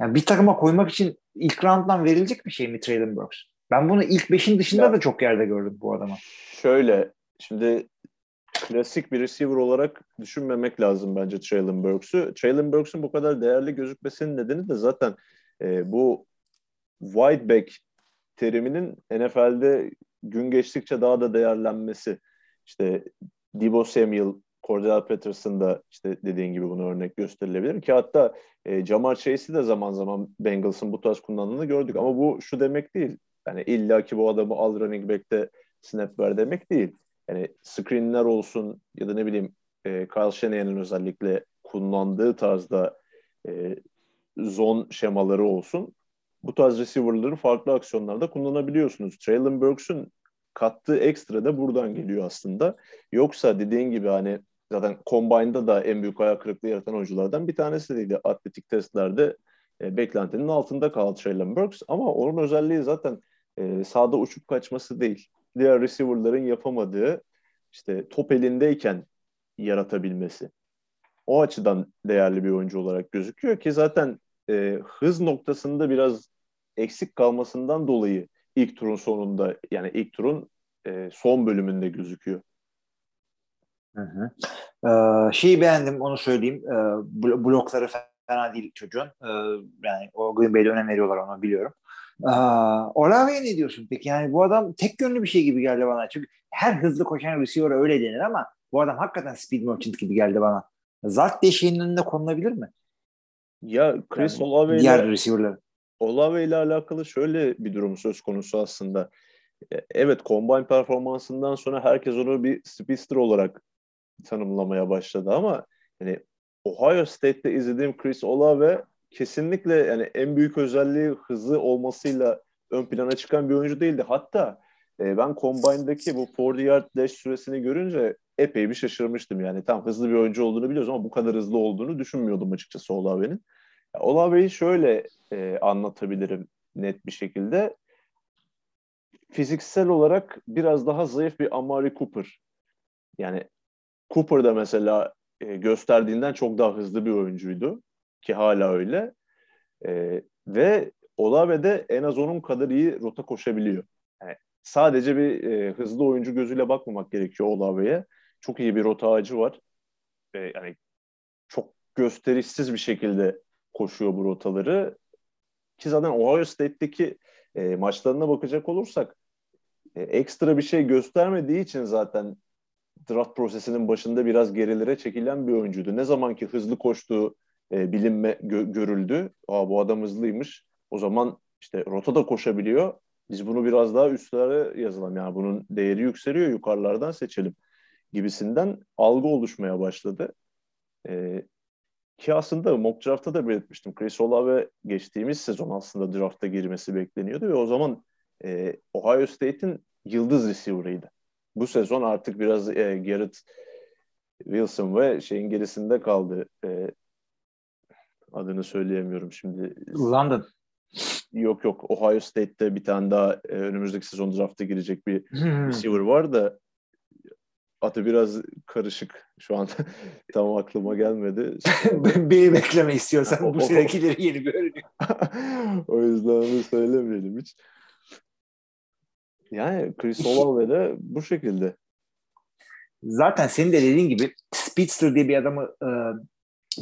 yani bir takıma koymak için ilk rounddan verilecek bir şey mi Traylon Burks? Ben bunu ilk beşin dışında Ya. da çok yerde gördüm bu adama. Şöyle şimdi klasik bir receiver olarak düşünmemek lazım bence Traylon Burks'u. Traylon Burks'un bu kadar değerli gözükmesinin nedeni de zaten e, bu wide back teriminin NFL'de gün geçtikçe daha da değerlenmesi. İşte Debo Samuel, Cordell Patterson da işte dediğin gibi bunu örnek gösterilebilir ki hatta e, Jamar Chase'i de zaman zaman Bengals'ın bu tarz kullandığını gördük ama bu şu demek değil. Yani illa ki bu adamı al running back'te snap ver demek değil. Yani screenler olsun ya da ne bileyim e, Kyle Shanahan'ın özellikle kullandığı tarzda e, zone şemaları olsun. Bu tarz receiver'ları farklı aksiyonlarda kullanabiliyorsunuz. Traylon Burks'ün kattığı ekstra da buradan geliyor aslında. Yoksa dediğin gibi hani zaten Combine'da da en büyük ayak kırıklığı yaratan oyunculardan bir tanesi değildi. Atletik testlerde e, beklentinin altında kaldı Traylon Burks ama onun özelliği zaten e, sahada uçup kaçması değil. Diğer receiver'ların yapamadığı işte top elindeyken yaratabilmesi. O açıdan değerli bir oyuncu olarak gözüküyor ki zaten e, hız noktasında biraz eksik kalmasından dolayı ilk turun sonunda yani ilk turun e, son bölümünde gözüküyor. Hı hı. Ee, şeyi beğendim onu söyleyeyim. Ee, blo- blokları fena değil çocuğun. Ee, yani o Green Bay'de önem veriyorlar onu biliyorum. Ee, Olave'ye ne diyorsun peki? Yani bu adam tek yönlü bir şey gibi geldi bana. Çünkü her hızlı koşan receiver öyle denir ama bu adam hakikaten speed merchant gibi geldi bana. Zart deşeğinin önüne konulabilir mi? Ya Chris Yani Olave diğer ile receiver'lar. Olave ile alakalı şöyle bir durum söz konusu aslında. E, Evet, combine performansından sonra herkes onu bir speedster olarak tanımlamaya başladı ama yani Ohio State'te izlediğim Chris Olave kesinlikle yani en büyük özelliği hızı olmasıyla ön plana çıkan bir oyuncu değildi. Hatta e, ben Combine'daki bu 40 yard dash süresini görünce epey bir şaşırmıştım. Yani tam hızlı bir oyuncu olduğunu biliyoruz ama bu kadar hızlı olduğunu düşünmüyordum açıkçası Olave'nin. Olave'yi şöyle e, anlatabilirim net bir şekilde. Fiziksel olarak biraz daha zayıf bir Amari Cooper. Yani Cooper da mesela e, gösterdiğinden çok daha hızlı bir oyuncuydu ki hala öyle. E, ve Olave de en az onun kadar iyi rota koşabiliyor. Yani sadece bir e, hızlı oyuncu gözüyle bakmamak gerekiyor Olave'ye. Çok iyi bir rota ağacı var. E, yani çok gösterişsiz bir şekilde koşuyor bu rotaları. Ki zaten Ohio State'deki e, maçlarına bakacak olursak e, ekstra bir şey göstermediği için zaten draft prosesinin başında biraz gerilere çekilen bir oyuncuydu. Ne zamanki hızlı koştuğu e, bilinme gö- görüldü. Aa bu adam hızlıymış. O zaman işte rota da koşabiliyor. Biz bunu biraz daha üstlere yazalım. Yani bunun değeri yükseliyor. Yukarılardan seçelim gibisinden algı oluşmaya başladı. E, ki aslında mock draft'ta da belirtmiştim. Chris Olave geçtiğimiz sezon aslında drafta girmesi bekleniyordu ve o zaman e, Ohio State'in yıldız receiver'ıydı. Bu sezon artık biraz e, Garrett Wilson ve şeyin gerisinde kaldı. E, adını söyleyemiyorum şimdi. London. Yok yok Ohio State'te bir tane daha e, önümüzdeki sezon drafta girecek bir Hmm. receiver var da adı biraz karışık şu an [laughs] tam aklıma gelmedi. [laughs] Beni bekleme istiyorsan bu senekileri yeni bir [laughs] o yüzden onu söylemeyelim hiç. Yani Chris Olave bu şekilde. Zaten senin de dediğin gibi Speedster diye bir adamı e,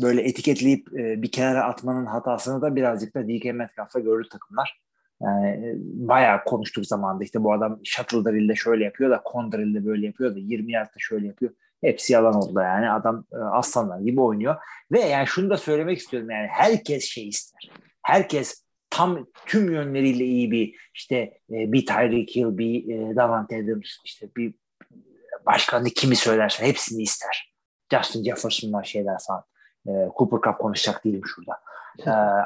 böyle etiketleyip e, bir kenara atmanın hatasını da birazcık da DK Metcalf'ta gördü takımlar. Yani e, bayağı konuştuk zamanda işte bu adam shuttle drill'de şöyle yapıyor da con drill'de böyle yapıyor da 20 yardta şöyle yapıyor. Hepsi yalan oldu yani. Adam e, aslanlar gibi oynuyor. Ve yani şunu da söylemek istiyorum yani herkes şey ister. Herkes tam tüm yönleriyle iyi bir işte e, bir Tyreek Hill, bir Davante Adams, işte bir başkanı kimi söylersen hepsini ister. Justin Jefferson'lar şeyler falan. Cooper Cup konuşacak değilim şurada.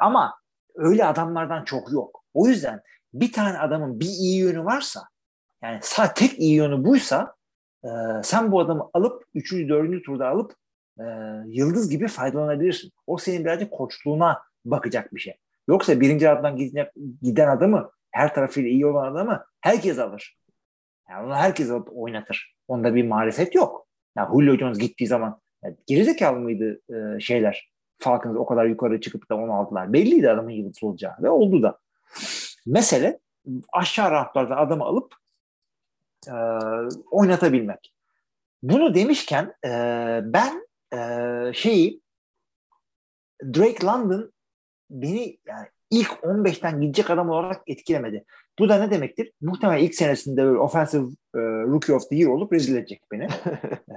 Ama öyle adamlardan çok yok. O yüzden bir tane adamın bir iyi yönü varsa yani sağ tek iyi yönü buysa e, sen bu adamı alıp 3. 4. turda alıp e, yıldız gibi faydalanabilirsin. O senin birazcık koçluğuna bakacak bir şey. Yoksa birinci giden, giden adamı her tarafıyla iyi olan adamı herkes alır. Yani onu herkes alıp oynatır. Onda bir marifet yok. Yani Julio Jones gittiği zaman Yani gerizekalı mıydı e, şeyler? Falcons o kadar yukarı çıkıp da onu aldılar. Belliydi adamın yıldız olacağı ve oldu da. Mesele aşağı ramplarda adamı alıp e, oynatabilmek. Bunu demişken e, ben e, şeyi Drake London beni yani ilk 15'ten gidecek adam olarak etkilemedi. Bu da ne demektir? Muhtemelen ilk senesinde böyle offensive e, rookie of the year olup rezil edecek beni. [laughs] e,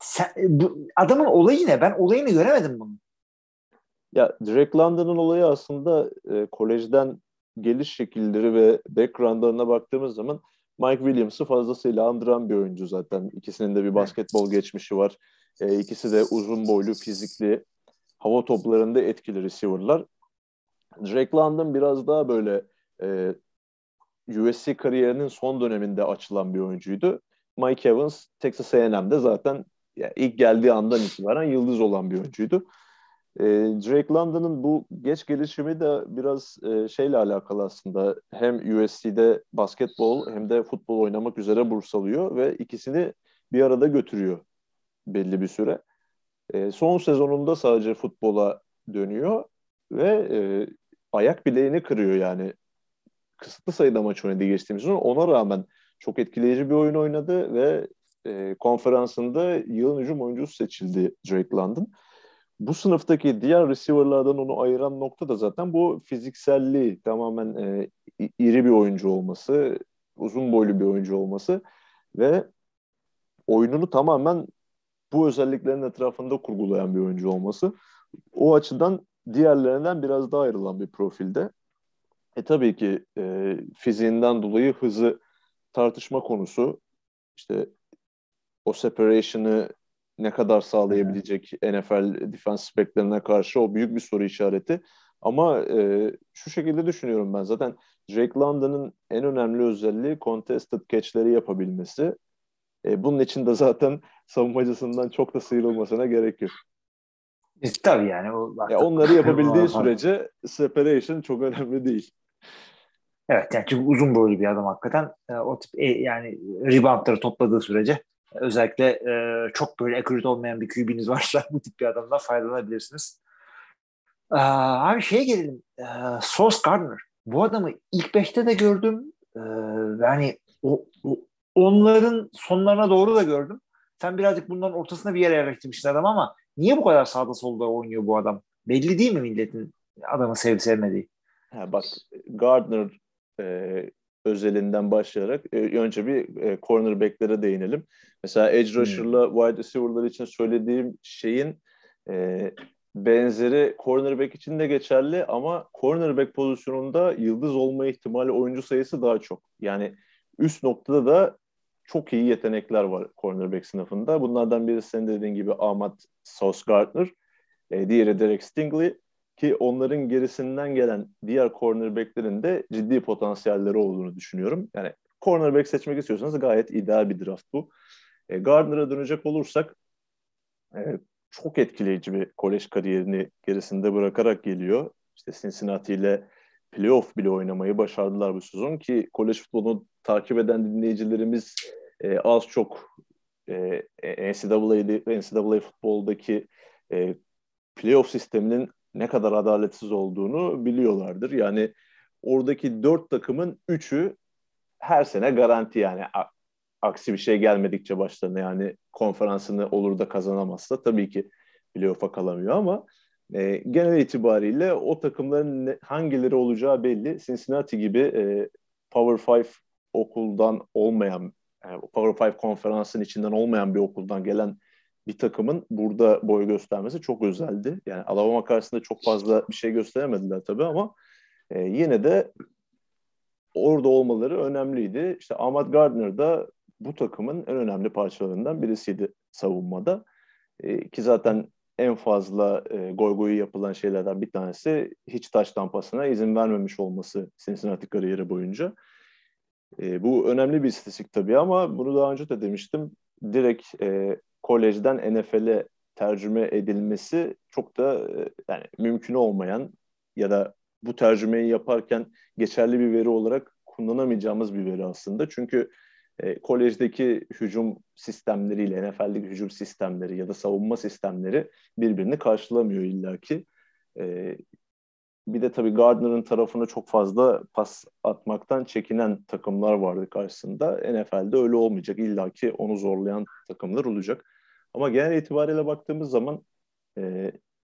sen, bu, adamın olayı ne? Ben olayını göremedim bunun. Ya Drake London'ın olayı aslında e, kolejden geliş şekilleri ve backgroundlarına baktığımız zaman Mike Williams'ı fazlasıyla andıran bir oyuncu zaten. İkisinin de bir basketbol geçmişi var. E, ikisi de uzun boylu, fizikli, hava toplarında etkili receiver'lar. Drake London biraz daha böyle e, USC kariyerinin son döneminde açılan bir oyuncuydu. Mike Evans Texas A&M'de zaten yani ilk geldiği andan itibaren yıldız olan bir oyuncuydu. E, Drake London'ın bu geç gelişimi de biraz e, şeyle alakalı aslında. Hem USC'de basketbol hem de futbol oynamak üzere burs alıyor ve ikisini bir arada götürüyor belli bir süre. E, son sezonunda sadece futbola dönüyor ve e, ayak bileğini kırıyor yani. Kısıtlı sayıda maç oynadı geçtiğimiz sezon. Ona rağmen çok etkileyici bir oyun oynadı ve e, konferansında yılın hücum oyuncusu seçildi Drake London. Bu sınıftaki diğer receiver'lardan onu ayıran nokta da zaten bu fizikselliği tamamen e, iri bir oyuncu olması, uzun boylu bir oyuncu olması ve oyununu tamamen bu özelliklerin etrafında kurgulayan bir oyuncu olması. O açıdan diğerlerinden biraz daha ayrılan bir profilde. E tabii ki e, fiziğinden dolayı hızı tartışma konusu. İşte o separation'ı ne kadar sağlayabilecek NFL defense backlerine karşı o büyük bir soru işareti. Ama e, şu şekilde düşünüyorum ben. Zaten Drake London'ın en önemli özelliği contested catch'leri yapabilmesi. E, bunun için de zaten savunmacısından çok da sıyrılmasına gerek yok. E, tabii yani. O, ya onları yapabildiği [laughs] sürece separation çok önemli değil. Evet yani çünkü uzun boylu bir adam hakikaten. E, o tip e, yani reboundları topladığı sürece özellikle e, çok böyle accurate olmayan bir QB'niz [laughs] varsa bu tip bir adamdan faydalanabilirsiniz. E, abi şeye gelelim. E, Sauce Gardner. Bu adamı ilk beşte de gördüm. E, yani o, o, onların sonlarına doğru da gördüm. Sen birazcık bunların ortasına bir yere yerleştirmişsin adam ama niye bu kadar sağda solda oynuyor bu adam? Belli değil mi milletin adamı sevip sevmediği? Ha, bak Gardner e, özelinden başlayarak e, önce bir e, cornerbacklere değinelim. Mesela edge hmm. rusher'la hmm. wide receiver'lar için söylediğim şeyin e, benzeri cornerback için de geçerli ama cornerback pozisyonunda yıldız olma ihtimali oyuncu sayısı daha çok. Yani üst noktada da çok iyi yetenekler var cornerback sınıfında. Bunlardan biri senin dediğin gibi Ahmet Sauce Gardner, e, diğeri Derek Stingley ki onların gerisinden gelen diğer cornerbacklerin de ciddi potansiyelleri olduğunu düşünüyorum. Yani cornerback seçmek istiyorsanız gayet ideal bir draft bu. E, Gardner'a dönecek olursak e, çok etkileyici bir kolej kariyerini gerisinde bırakarak geliyor. İşte Cincinnati ile playoff bile oynamayı başardılar bu sezon ki kolej futbolunu takip eden dinleyicilerimiz e, az çok e, NCAA'de, NCAA futboldaki e, playoff sisteminin ne kadar adaletsiz olduğunu biliyorlardır. Yani oradaki dört takımın üçü her sene garanti yani aksi bir şey gelmedikçe başlarına yani konferansını olur da kazanamazsa tabii ki playoff'a kalamıyor ama e, genel itibariyle o takımların ne, hangileri olacağı belli. Cincinnati gibi e, Power 5 okuldan olmayan yani Power 5 konferansın içinden olmayan bir okuldan gelen bir takımın burada boy göstermesi çok özeldi. Yani Alabama karşısında çok fazla bir şey gösteremediler tabii ama e, yine de orada olmaları önemliydi. İşte Ahmet Gardner da bu takımın en önemli parçalarından birisiydi savunmada. E, ki zaten en fazla e, goy goyu yapılan şeylerden bir tanesi hiç taş tampasına izin vermemiş olması Cincinnati kariyeri boyunca. E, bu önemli bir istatistik tabii ama bunu daha önce de demiştim. Direkt e, kolejden NFL'e tercüme edilmesi çok da e, yani mümkün olmayan ya da bu tercümeyi yaparken geçerli bir veri olarak kullanamayacağımız bir veri aslında. Çünkü e, kolejdeki hücum sistemleriyle NFL'deki hücum sistemleri ya da savunma sistemleri birbirini karşılamıyor illaki. E, bir de tabii Gardner'ın tarafına çok fazla pas atmaktan çekinen takımlar vardı karşısında. NFL'de öyle olmayacak. İlla ki onu zorlayan takımlar olacak. Ama genel itibariyle baktığımız zaman e,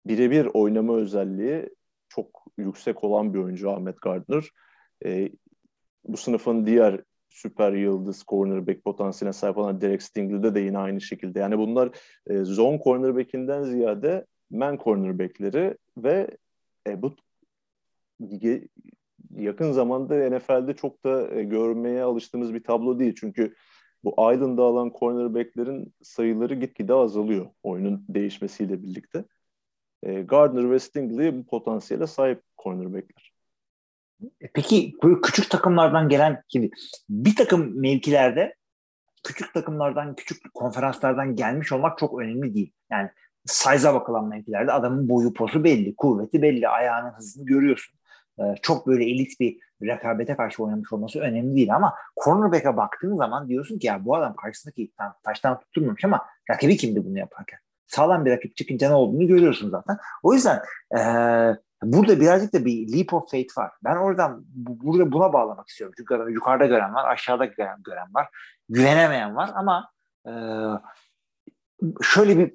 birebir oynama özelliği çok yüksek olan bir oyuncu Ahmet Gardner. E, bu sınıfın diğer süper yıldız cornerback potansiyeline sahip olan Derek Stingley'de de yine aynı şekilde. Yani bunlar e, zone cornerback'inden ziyade man cornerback'leri ve e, bu yakın zamanda NFL'de çok da e, görmeye alıştığımız bir tablo değil. Çünkü bu Island'da alan cornerback'lerin sayıları gitgide azalıyor oyunun değişmesiyle birlikte. E, Gardner ve Stingley bu potansiyele sahip cornerback'ler. E, peki böyle küçük takımlardan gelen gibi bir takım mevkilerde küçük takımlardan, küçük konferanslardan gelmiş olmak çok önemli değil. Yani size'a bakılan mevkilerde adamın boyu posu belli, kuvveti belli, ayağının hızını görüyorsun. Ee, çok böyle elit bir rekabete karşı oynamış olması önemli değil ama cornerback'e baktığın zaman diyorsun ki ya bu adam karşısındaki taştan tutturmamış ama rakibi kimdi bunu yaparken? Sağlam bir rakip çıkınca ne olduğunu görüyorsun zaten. O yüzden ee, burada birazcık da bir leap of faith var. Ben oradan bu, burada buna bağlamak istiyorum. Çünkü adam yukarıda gören var, aşağıda gören, gören var, güvenemeyen var ama ee, şöyle bir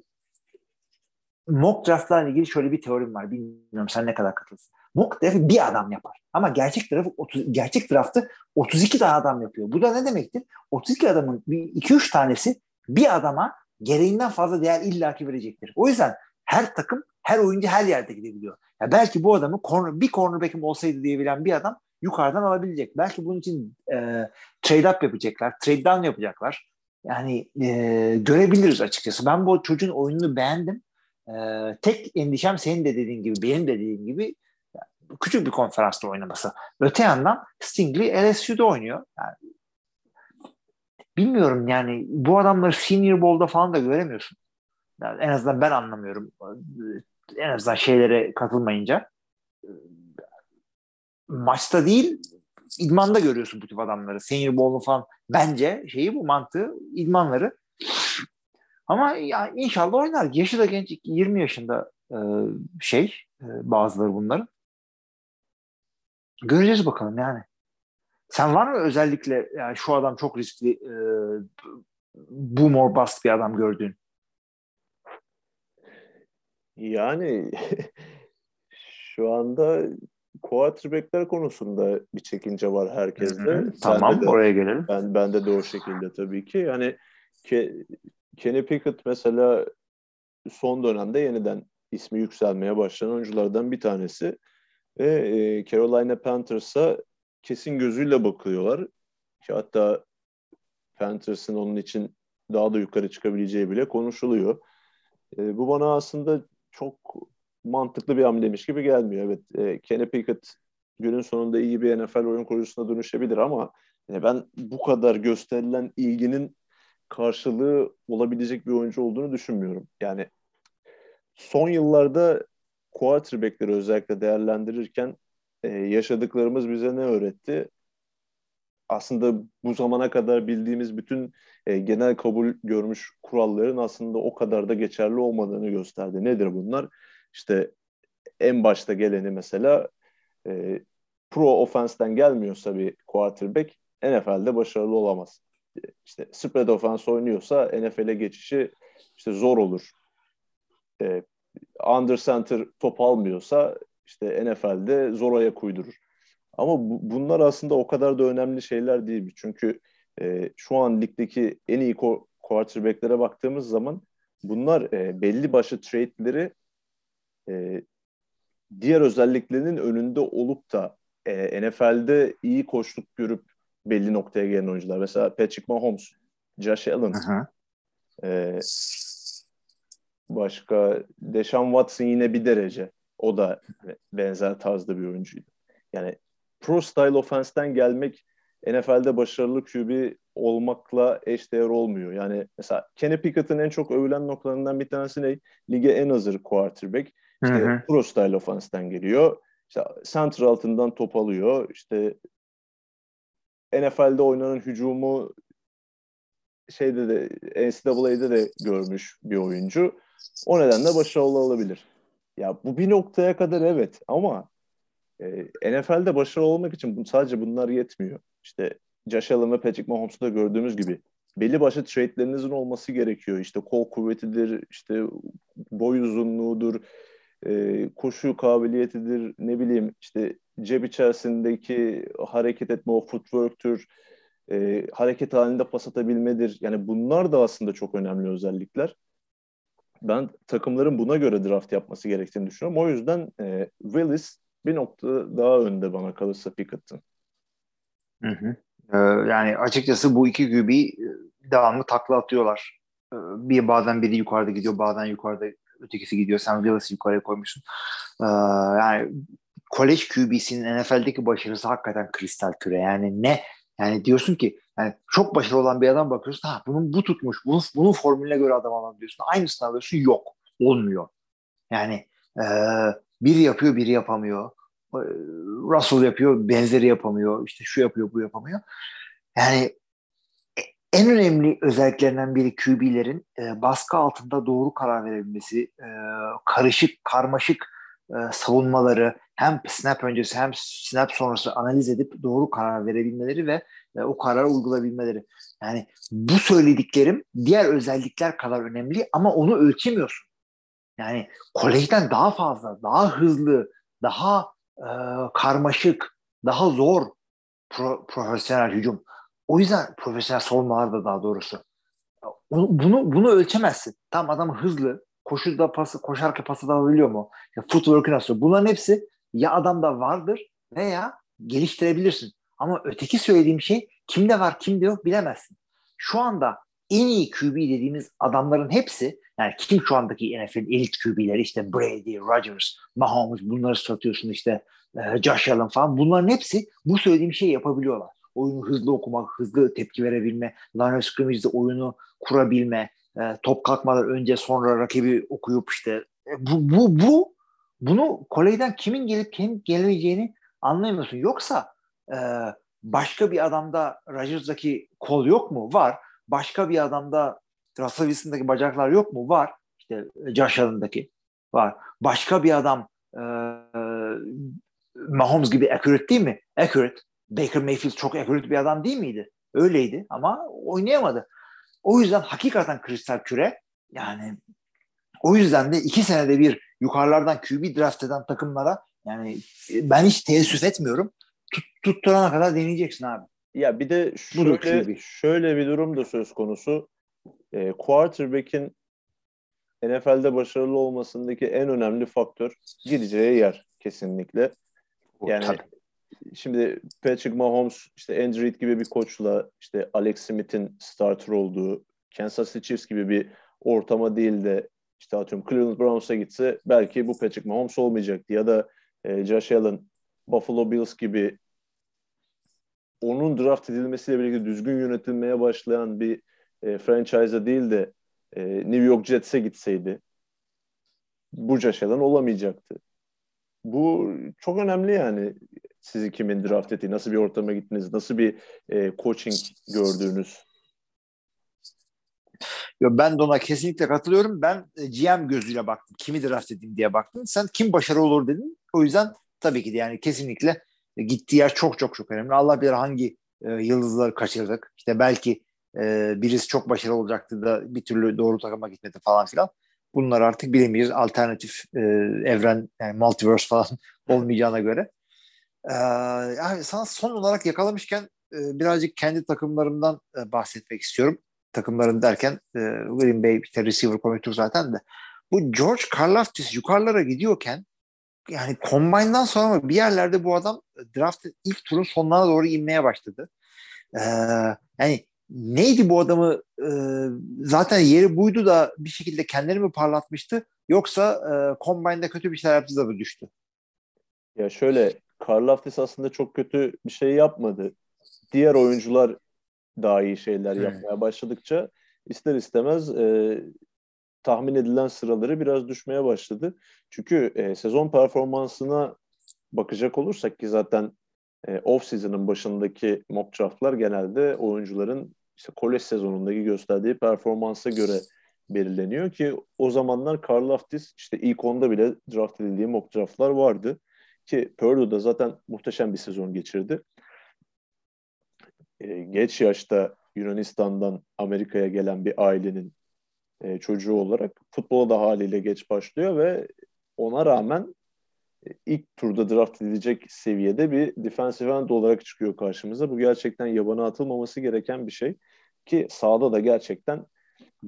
mock draftlarla ilgili şöyle bir teorim var. Bilmiyorum sen ne kadar katılsın. Mock draft bir adam yapar. Ama gerçek draft 30, gerçek draftı 32 tane adam yapıyor. Bu da ne demektir? 32 adamın 2-3 tanesi bir adama gereğinden fazla değer illaki verecektir. O yüzden her takım, her oyuncu her yerde gidebiliyor. Ya belki bu adamı corner, bir cornerback'im olsaydı diyebilen bir adam yukarıdan alabilecek. Belki bunun için e, trade up yapacaklar, trade down yapacaklar. Yani e, görebiliriz açıkçası. Ben bu çocuğun oyununu beğendim. E, tek endişem senin de dediğin gibi, benim de dediğim gibi küçük bir konferansta oynaması. Öte yandan Stingley LSU'da oynuyor. Yani, bilmiyorum yani bu adamları Senior Bowl'da falan da göremiyorsun. Yani en azından ben anlamıyorum. En azından şeylere katılmayınca. Maçta değil, idmanda görüyorsun bu tip adamları. Senior Bowl'un falan bence şeyi bu mantığı idmanları. Ama ya inşallah oynar. Yaşı da genç 20 yaşında e, şey e, bazıları bunların. Göreceğiz bakalım yani. Sen var mı özellikle yani şu adam çok riskli e, boom or bust bir adam gördüğün? Yani [laughs] şu anda quarterback'ler konusunda bir çekince var herkeste. Hı hı. Tamam de, oraya gelelim. Ben bende de o şekilde tabii ki. Yani ke, Kenny Pickett mesela son dönemde yeniden ismi yükselmeye başlayan oyunculardan bir tanesi. Ve e, Carolina Panthers'a kesin gözüyle bakıyorlar. Ki hatta Panthers'ın onun için daha da yukarı çıkabileceği bile konuşuluyor. E, bu bana aslında çok mantıklı bir hamlemiş gibi gelmiyor. Evet, e, Kenny Pickett günün sonunda iyi bir NFL oyun kurucusuna dönüşebilir ama yani ben bu kadar gösterilen ilginin karşılığı olabilecek bir oyuncu olduğunu düşünmüyorum. Yani son yıllarda quarterback'leri özellikle değerlendirirken e, yaşadıklarımız bize ne öğretti? Aslında bu zamana kadar bildiğimiz bütün e, genel kabul görmüş kuralların aslında o kadar da geçerli olmadığını gösterdi. Nedir bunlar? İşte en başta geleni mesela e, pro offense'den gelmiyorsa bir quarterback NFL'de başarılı olamaz. İşte spread offense oynuyorsa NFL'e geçişi işte zor olur. E, under center top almıyorsa işte NFL'de zor ayak uydurur. Ama bu, bunlar aslında o kadar da önemli şeyler değil. Çünkü e, şu an ligdeki en iyi quarterback'lere baktığımız zaman bunlar e, belli başlı trade'leri e, diğer özelliklerinin önünde olup da e, NFL'de iyi koçluk görüp belli noktaya gelen oyuncular. Mesela Patrick Mahomes, Josh Allen, e, Başka Deshaun Watson yine bir derece. O da benzer tarzda bir oyuncuydu. Yani pro style offense'ten gelmek NFL'de başarılı QB olmakla eşdeğer olmuyor. Yani mesela Kenny Pickett'ın en çok övülen noktalarından bir tanesi ne? Lige en hazır quarterback. İşte hı hı. pro style offense'ten geliyor. İşte center altından top alıyor. İşte NFL'de oynanan hücumu şeyde de NCAA'de de görmüş bir oyuncu. O nedenle başarılı olabilir. Ya bu bir noktaya kadar evet ama e, NFL'de başarılı olmak için sadece bunlar yetmiyor. İşte Josh Allen ve Patrick Mahomes'u da gördüğümüz gibi belli başlı trade'lerinizin olması gerekiyor. İşte kol kuvvetidir, işte boy uzunluğudur, e, koşu kabiliyetidir, ne bileyim işte cep içerisindeki hareket etme o footwork'tür, e, hareket halinde pas atabilmedir. Yani bunlar da aslında çok önemli özellikler. Ben takımların buna göre draft yapması gerektiğini düşünüyorum. O yüzden e, Willis bir nokta daha önde bana kalırsa Pickett'ın. Hı hı. Ee, yani açıkçası bu iki QB e, devamlı takla atıyorlar. Ee, bir bazen biri yukarıda gidiyor, bazen yukarıda ötekisi gidiyor. Sen Willis'i yukarıya koymuşsun. Ee, yani kolej QB'sinin NFL'deki başarısı hakikaten kristal küre. Yani ne? Yani diyorsun ki yani çok başarılı olan bir adam bakıyorsun. Ha bunun bu tutmuş. Bunun, bunun formülüne göre adam alalım diyorsun. Aynısını alıyorsun. Yok. Olmuyor. Yani e, biri yapıyor, biri yapamıyor. Russell yapıyor, benzeri yapamıyor. İşte şu yapıyor, bu yapamıyor. Yani en önemli özelliklerinden biri QB'lerin e, baskı altında doğru karar verebilmesi, e, karışık, karmaşık e, savunmaları hem snap öncesi hem snap sonrası analiz edip doğru karar verebilmeleri ve e, o kararı uygulayabilmeleri. Yani bu söylediklerim diğer özellikler kadar önemli ama onu ölçemiyorsun. Yani kolejden daha fazla, daha hızlı, daha e, karmaşık, daha zor pro, profesyonel hücum. O yüzden profesyonel savunmalar da daha doğrusu. Bunu bunu ölçemezsin. Tam adam hızlı, koşuda pası, koşarken pası da alabiliyor mu? Ya footwork'ü nasıl? Bunların hepsi ya adamda vardır veya geliştirebilirsin. Ama öteki söylediğim şey kimde var kimde yok bilemezsin. Şu anda en iyi QB dediğimiz adamların hepsi yani kim şu andaki NFL elit QB'leri işte Brady, Rodgers, Mahomes bunları satıyorsun işte e, Josh Allen falan bunların hepsi bu söylediğim şeyi yapabiliyorlar. Oyunu hızlı okumak, hızlı tepki verebilme, line of scrimmage'de oyunu kurabilme, e, top kalkmadan önce sonra rakibi okuyup işte e, bu, bu, bu bunu kolejden kimin gelip kimin gelmeyeceğini anlayamıyorsun. Yoksa e, başka bir adamda Rodgers'daki kol yok mu? Var. Başka bir adamda Russell bacaklar yok mu? Var. İşte Josh Allen'daki var. Başka bir adam e, Mahomes gibi accurate değil mi? Accurate. Baker Mayfield çok accurate bir adam değil miydi? Öyleydi ama oynayamadı. O yüzden hakikaten kristal küre yani o yüzden de iki senede bir yukarılardan QB draft eden takımlara yani ben hiç teessüf etmiyorum. Tut, tutturana kadar deneyeceksin abi. Ya bir de şöyle, şöyle bir durum da söz konusu. E, quarterback'in NFL'de başarılı olmasındaki en önemli faktör gideceği yer kesinlikle. Yani Tabii. şimdi Patrick Mahomes işte Andrew Reid gibi bir koçla işte Alex Smith'in starter olduğu Kansas City Chiefs gibi bir ortama değil de işte atıyorum Cleveland Browns'a gitse belki bu Patrick Mahomes olmayacaktı ya da e, Josh Allen Buffalo Bills gibi onun draft edilmesiyle birlikte düzgün yönetilmeye başlayan bir e, franchise'a değil de e, New York Jets'e gitseydi bu Josh Allen olamayacaktı. Bu çok önemli yani sizi kimin draft ettiği, nasıl bir ortama gittiniz, nasıl bir e, coaching gördüğünüz. Yo, ben de ona kesinlikle katılıyorum. Ben e, GM gözüyle baktım. Kimi draft edeyim diye baktım. Sen kim başarılı olur dedin. O yüzden tabii ki de yani kesinlikle gittiği yer çok çok çok önemli. Allah bilir hangi e, yıldızları kaçırdık. İşte belki e, birisi çok başarılı olacaktı da bir türlü doğru takıma gitmedi falan filan. Bunlar artık bilemeyiz. Alternatif e, evren yani multiverse falan [laughs] olmayacağına göre. E, yani sana son olarak yakalamışken e, birazcık kendi takımlarımdan e, bahsetmek istiyorum. Takımlarım derken e, Green Bay işte receiver komitür zaten de. Bu George Karlaftis yukarılara gidiyorken yani Combine'dan sonra bir yerlerde bu adam draftın ilk turun sonlarına doğru inmeye başladı. Ee, yani neydi bu adamı e, zaten yeri buydu da bir şekilde kendini mi parlatmıştı yoksa e, Combine'da kötü bir şeyler yaptı da mı düştü? Ya şöyle Karlaftis aslında çok kötü bir şey yapmadı. Diğer oyuncular daha iyi şeyler hmm. yapmaya başladıkça ister istemez e, tahmin edilen sıraları biraz düşmeye başladı. Çünkü e, sezon performansına bakacak olursak ki zaten e, off season'ın başındaki mock draftlar genelde oyuncuların işte kolej sezonundaki gösterdiği performansa göre belirleniyor ki o zamanlar Karl Laftis işte ilk onda bile draft edildiği mock draftlar vardı. Ki Purdue'da zaten muhteşem bir sezon geçirdi. Ee, geç yaşta Yunanistan'dan Amerika'ya gelen bir ailenin e, çocuğu olarak futbola da haliyle geç başlıyor ve ona rağmen e, ilk turda draft edilecek seviyede bir defensive end olarak çıkıyor karşımıza. Bu gerçekten yabana atılmaması gereken bir şey ki sahada da gerçekten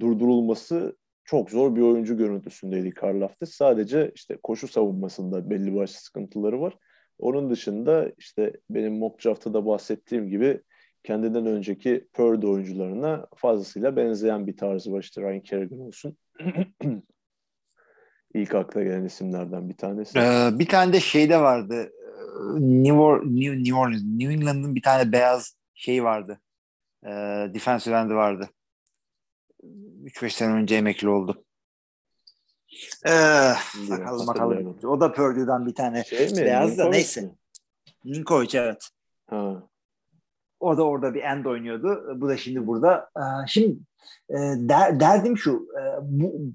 durdurulması çok zor bir oyuncu görüntüsündeydi Karl Laftis. Sadece işte koşu savunmasında belli başlı sıkıntıları var. Onun dışında işte benim mock draft'ta da bahsettiğim gibi kendinden önceki Purdy oyuncularına fazlasıyla benzeyen bir tarzı var. İşte Ryan Kerrigan olsun. [clears throat] İlk akla gelen isimlerden bir tanesi. Ee, bir tane de şeyde vardı. New, Or New, New Orleans, New England'ın bir tane beyaz şey vardı. Ee, defensive end'i vardı. 3-5 sene önce emekli oldu. Ee, bakalım bakalım. O da Purdue'dan bir tane şey mi? beyaz da neyse. Ninkovic evet. Ha. O da orada bir end oynuyordu. Bu da şimdi burada. Ee, şimdi e, der, derdim şu. E, bu,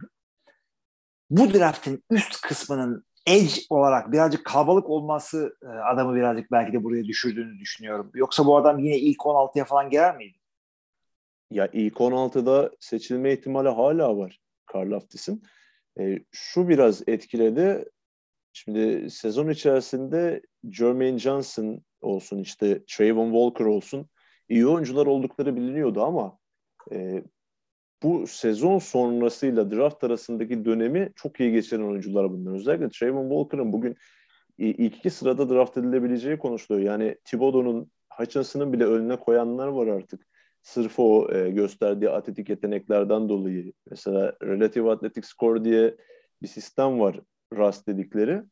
bu draftın üst kısmının edge olarak birazcık kalabalık olması e, adamı birazcık belki de buraya düşürdüğünü düşünüyorum. Yoksa bu adam yine ilk 16'ya falan girer miydi? Ya ilk 16'da seçilme ihtimali hala var Karl Laftis'in. E, şu biraz etkiledi. Şimdi sezon içerisinde Jermaine Johnson olsun işte Trayvon Walker olsun iyi oyuncular oldukları biliniyordu ama e, bu sezon sonrasıyla draft arasındaki dönemi çok iyi geçiren oyuncular bunlar. Özellikle Trayvon Walker'ın bugün ilk iki sırada draft edilebileceği konuşuluyor. Yani Thibodeau'nun Hutchinson'ın bile önüne koyanlar var artık. Sırf o e, gösterdiği atletik yeteneklerden dolayı. Mesela Relative Athletic Score diye bir sistem var RAS dedikleri.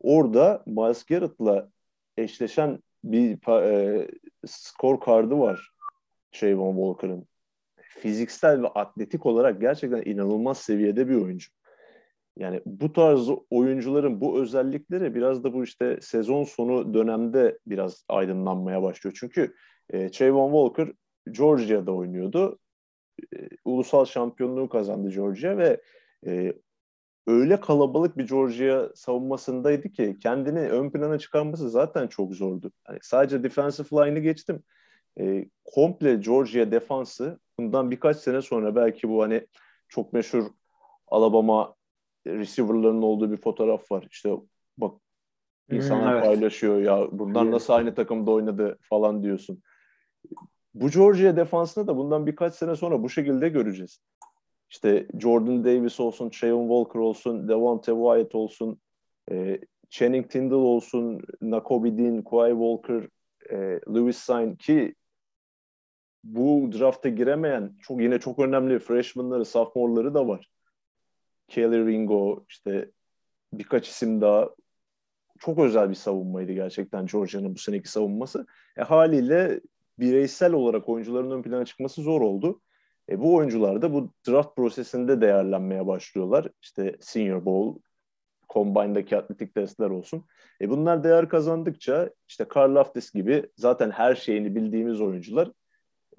Orada Miles Garrett'la eşleşen bir e, skor kardı var Trayvon Walker'ın. Fiziksel ve atletik olarak gerçekten inanılmaz seviyede bir oyuncu. Yani bu tarz oyuncuların bu özellikleri biraz da bu işte sezon sonu dönemde biraz aydınlanmaya başlıyor. Çünkü e, Trayvon Walker Georgia'da oynuyordu. E, ulusal şampiyonluğu kazandı Georgia ve e, öyle kalabalık bir Georgia savunmasındaydı ki kendini ön plana çıkarması zaten çok zordu. Yani sadece defensive line'ı geçtim. E, komple Georgia defansı bundan birkaç sene sonra belki bu hani çok meşhur Alabama receiver'ların olduğu bir fotoğraf var. İşte bak insanlar hmm, evet. paylaşıyor ya bunlar nasıl aynı takımda oynadı falan diyorsun. Bu Georgia defansını da bundan birkaç sene sonra bu şekilde göreceğiz. İşte Jordan Davis olsun, Trayvon Walker olsun, Devonte Wyatt olsun, e, Channing Tindall olsun, Nakobe Dean, Kawhi Walker, e, Lewis Sign ki bu drafta giremeyen çok yine çok önemli freshmanları, sophomore'ları da var. Kelly Ringo, işte birkaç isim daha çok özel bir savunmaydı gerçekten Georgia'nın bu seneki savunması. E, haliyle bireysel olarak oyuncuların ön plana çıkması zor oldu. E, bu oyuncular da bu draft prosesinde değerlenmeye başlıyorlar. İşte Senior Bowl, Combine'daki atletik testler olsun. E, bunlar değer kazandıkça işte Karl Laftis gibi zaten her şeyini bildiğimiz oyuncular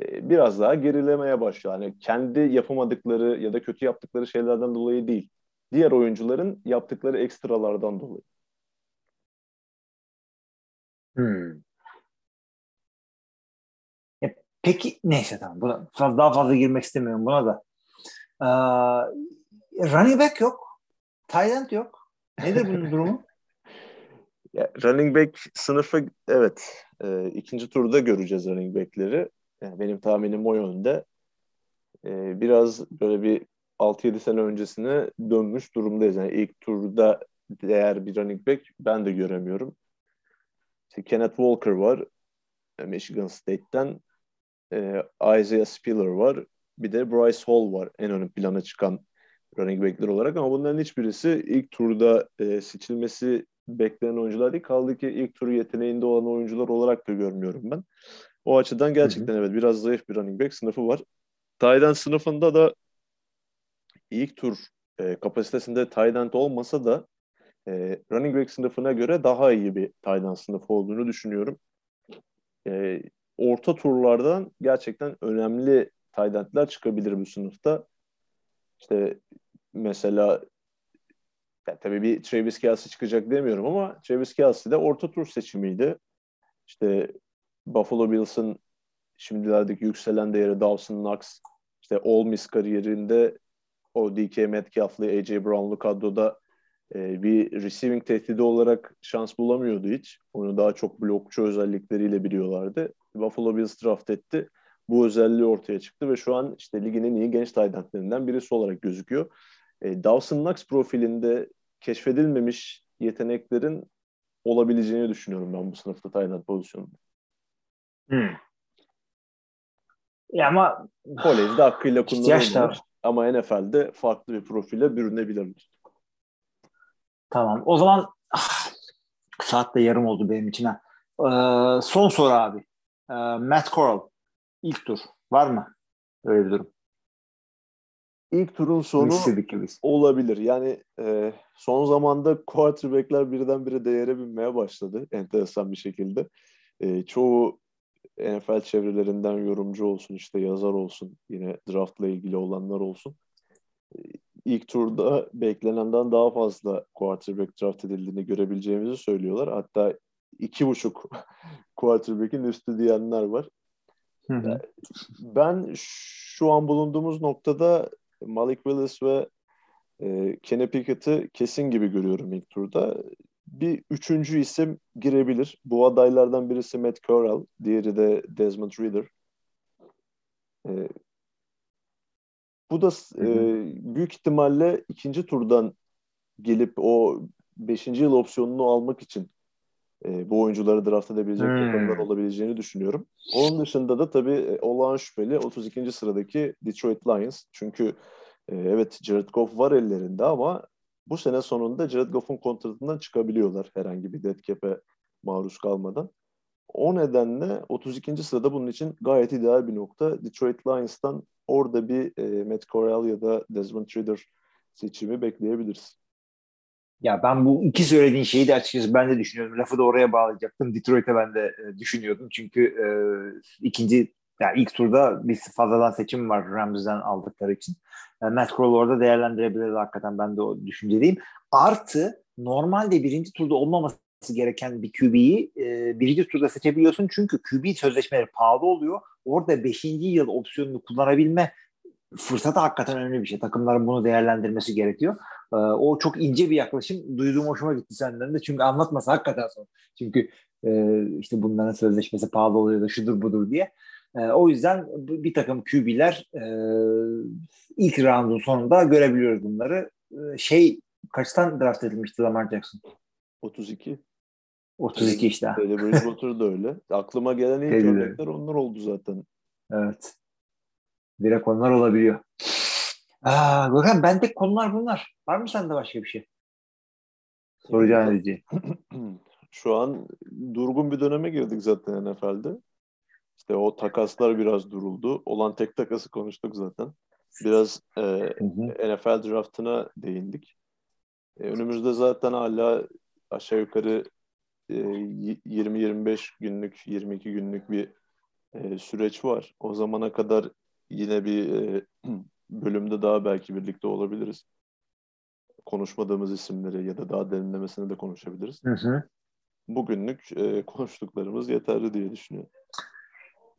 e, biraz daha gerilemeye başlıyor. Yani kendi yapamadıkları ya da kötü yaptıkları şeylerden dolayı değil. Diğer oyuncuların yaptıkları ekstralardan dolayı. Hmm. Peki neyse tamam. Buna, fazla, daha fazla girmek istemiyorum buna da. Ee, running back yok. Tight yok. Nedir bunun [laughs] durumu? ya, running back sınıfı evet. E, ikinci turda göreceğiz running back'leri. Yani benim tahminim o yönde. E, biraz böyle bir 6-7 sene öncesine dönmüş durumdayız. Yani ilk turda değer bir running back ben de göremiyorum. İşte Kenneth Walker var. Michigan State'ten e, Isaiah Spiller var. Bir de Bryce Hall var en ön plana çıkan running backler olarak ama bunların hiçbirisi ilk turda e, seçilmesi beklenen oyuncular değil. Kaldı ki ilk turu yeteneğinde olan oyuncular olarak da görmüyorum ben. O açıdan gerçekten hı hı. evet biraz zayıf bir running back sınıfı var. Tayden sınıfında da ilk tur e, kapasitesinde tight olmasa da e, running back sınıfına göre daha iyi bir tight sınıfı olduğunu düşünüyorum. E, orta turlardan gerçekten önemli tight çıkabilir bu sınıfta. İşte mesela yani tabii bir Travis Kelsey çıkacak demiyorum ama Travis Kelsey de orta tur seçimiydi. İşte Buffalo Bills'ın şimdilerdeki yükselen değeri Dawson Knox işte Ole Miss kariyerinde o DK Metcalf'lı AJ Brown'lu kadroda e, bir receiving tehdidi olarak şans bulamıyordu hiç. Onu daha çok blokçu özellikleriyle biliyorlardı. Buffalo Bills draft etti. Bu özelliği ortaya çıktı ve şu an işte ligin en iyi genç tight birisi olarak gözüküyor. E, Dawson Knox profilinde keşfedilmemiş yeteneklerin olabileceğini düşünüyorum ben bu sınıfta tight pozisyonunda. Hmm. Ya ama kolejde hakkıyla kullanılmış ama NFL'de farklı bir profile bürünebilirler. Tamam. O zaman ah, saat de yarım oldu benim için. Ha. Ee, son soru abi. Ee, Matt Corral ilk tur. Var mı? Öyle bir durum. İlk turun sonu olabilir. Yani e, son zamanda quarterback'ler birdenbire değere binmeye başladı enteresan bir şekilde. E, çoğu NFL çevrelerinden yorumcu olsun, işte yazar olsun, yine draftla ilgili olanlar olsun. İlk turda beklenenden daha fazla quarterback draft edildiğini görebileceğimizi söylüyorlar. Hatta iki buçuk [laughs] quarterback'in üstü diyenler var. Hı hı. Ben şu an bulunduğumuz noktada Malik Willis ve e, Kenny Pickett'ı kesin gibi görüyorum ilk turda bir üçüncü isim girebilir. Bu adaylardan birisi Matt Corral, diğeri de Desmond Reader. Ee, bu da e, büyük ihtimalle ikinci turdan gelip o beşinci yıl opsiyonunu almak için e, bu oyuncuları draft edebilecek hmm. takımlar olabileceğini düşünüyorum. Onun dışında da tabii e, olağan şüpheli 32. sıradaki Detroit Lions. Çünkü e, evet Jared Goff var ellerinde ama bu sene sonunda Jared Goff'un kontratından çıkabiliyorlar herhangi bir dead cap'e maruz kalmadan. O nedenle 32. sırada bunun için gayet ideal bir nokta. Detroit Lions'tan orada bir e, Matt Corral ya da Desmond Ridder seçimi bekleyebiliriz. Ya ben bu iki söylediğin şeyi de açıkçası ben de düşünüyorum. Lafı da oraya bağlayacaktım. Detroit'e ben de e, düşünüyordum. Çünkü e, ikinci yani ilk turda bir fazladan seçim var Rams'den aldıkları için. Yani Matt Corral orada değerlendirebiliriz hakikaten ben de o düşüncedeyim. Artı normalde birinci turda olmaması gereken bir QB'yi e, birinci turda seçebiliyorsun çünkü QB sözleşmeleri pahalı oluyor. Orada beşinci yıl opsiyonunu kullanabilme fırsatı hakikaten önemli bir şey. Takımların bunu değerlendirmesi gerekiyor. E, o çok ince bir yaklaşım. Duyduğum hoşuma gitti senden de. Çünkü anlatması hakikaten zor. Çünkü e, işte bunların sözleşmesi pahalı oluyor da şudur budur diye. E, o yüzden bir takım QB'ler e, ilk roundun sonunda görebiliyoruz bunları. E, şey kaçtan draft edilmişti Lamar Jackson? 32. 32 işte. Öyle Bridgewater da öyle. Aklıma gelen ilk örnekler onlar oldu zaten. Evet. Direkt onlar olabiliyor. Aa, Gökhan bende konular bunlar. Var mı sende başka bir şey? Soracağın diyeceğim. [clears throat] Şu an durgun bir döneme girdik zaten NFL'de. İşte o takaslar biraz duruldu. Olan tek takası konuştuk zaten. Biraz e, NFL draftına değindik. E, önümüzde zaten hala aşağı yukarı e, 20-25 günlük, 22 günlük bir e, süreç var. O zamana kadar yine bir e, [clears throat] bölümde daha belki birlikte olabiliriz. Konuşmadığımız isimleri ya da daha derinlemesine de konuşabiliriz. Hı hı. Bugünlük e, konuştuklarımız yeterli diye düşünüyorum.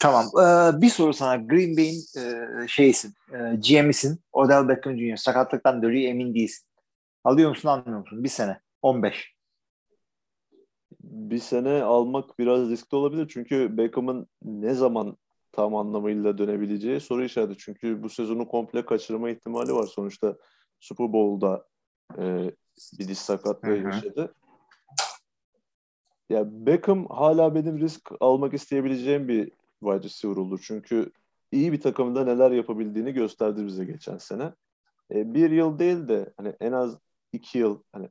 Tamam. Ee, bir soru sana. Green Bay'in e, şeysin, e, GM'isin. Odell Beckham Jr. Sakatlıktan dönüyor emin değilsin. Alıyor musun almıyor musun? Bir sene. 15. Bir sene almak biraz riskli olabilir. Çünkü Beckham'ın ne zaman tam anlamıyla dönebileceği soru işareti. Çünkü bu sezonu komple kaçırma ihtimali var. Sonuçta Super Bowl'da e, bir diş sakatlığı yaşadı. Ya Beckham hala benim risk almak isteyebileceğim bir wide receiver olur. Çünkü iyi bir takımda neler yapabildiğini gösterdi bize geçen sene. E, bir yıl değil de hani en az iki yıl hani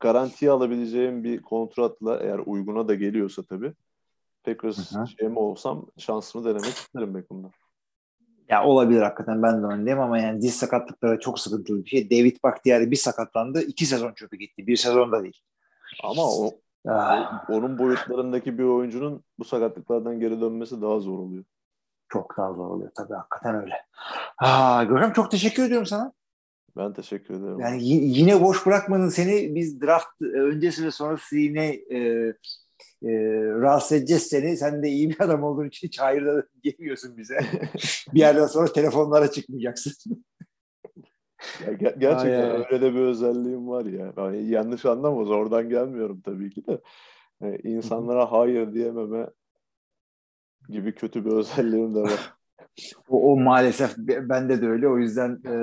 garantiye alabileceğim bir kontratla eğer uyguna da geliyorsa tabii Packers şey mi olsam şansımı denemek isterim Beckham'da. Ya olabilir hakikaten ben de öndeyim ama yani diz sakatlıkları çok sıkıntılı bir şey. David Bakhtiari bir sakatlandı. iki sezon çöpe gitti. Bir sezonda değil. Ama o Ah, Onun boyutlarındaki bir oyuncunun bu sakatlıklardan geri dönmesi daha zor oluyor. çok daha zor oluyor tabii hakikaten öyle. Görkem çok teşekkür ediyorum sana. Ben teşekkür ederim. Yani yine boş bırakmadın seni. Biz draft öncesi ve sonrası yine e, e, rahatsız edeceğiz seni. Sen de iyi bir adam olduğun için hiç hayır da diyemiyorsun bize. [laughs] bir yerden sonra telefonlara çıkmayacaksın. Ya ger- gerçekten Ay, öyle de bir özelliğim var ya. Yani yanlış anlamaz. Oradan gelmiyorum tabii ki de. Yani insanlara hayır diyememe gibi kötü bir özelliğim de var. [laughs] O, o maalesef be- bende de öyle. O yüzden e,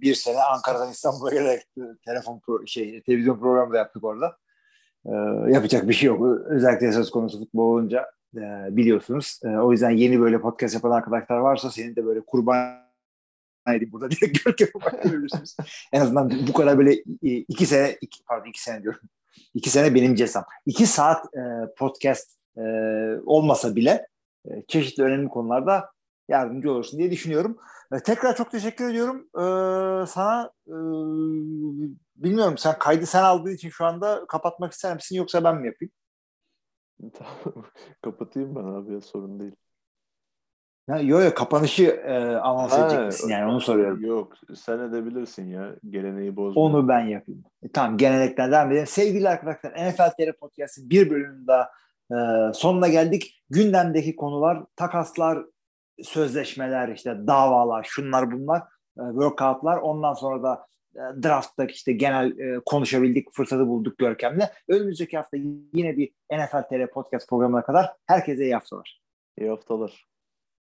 bir sene Ankara'dan İstanbul'a gelerek e, telefon pro- şey televizyon programı da yaptık orada. E, yapacak bir şey yok. Özellikle söz konusu futbol olunca e, biliyorsunuz. E, o yüzden yeni böyle podcast yapan arkadaşlar varsa senin de böyle kurban edeyim burada direkt Görkem'e bakabilirsiniz. [laughs] en azından bu kadar böyle iki sene, iki, pardon iki sene diyorum. İki sene benim cesam. İki saat e, podcast e, olmasa bile e, çeşitli önemli konularda yardımcı olursun diye düşünüyorum. E, tekrar çok teşekkür ediyorum. E, sana e, bilmiyorum sen kaydı sen aldığın için şu anda kapatmak ister misin yoksa ben mi yapayım? [laughs] Tamam. Kapatayım ben abi ya sorun değil. Ya, Yok yok kapanışı e, anons Ha, edecek misin yani onu soruyorum. Yok sen edebilirsin ya. Geleneği bozma. Onu ben yapayım. E, tamam gelenekten devam edelim. Sevgili arkadaşlar NFL TR Podcast'ın bir bölümünün daha e, sonuna geldik. Gündemdeki konular, takaslar, sözleşmeler, işte davalar, şunlar bunlar, e, workoutlar. Ondan sonra da e, drafttaki işte genel e, konuşabildik, fırsatı bulduk Görkem'le. Önümüzdeki hafta yine bir NFL TR Podcast programına kadar herkese iyi haftalar. İyi haftalar.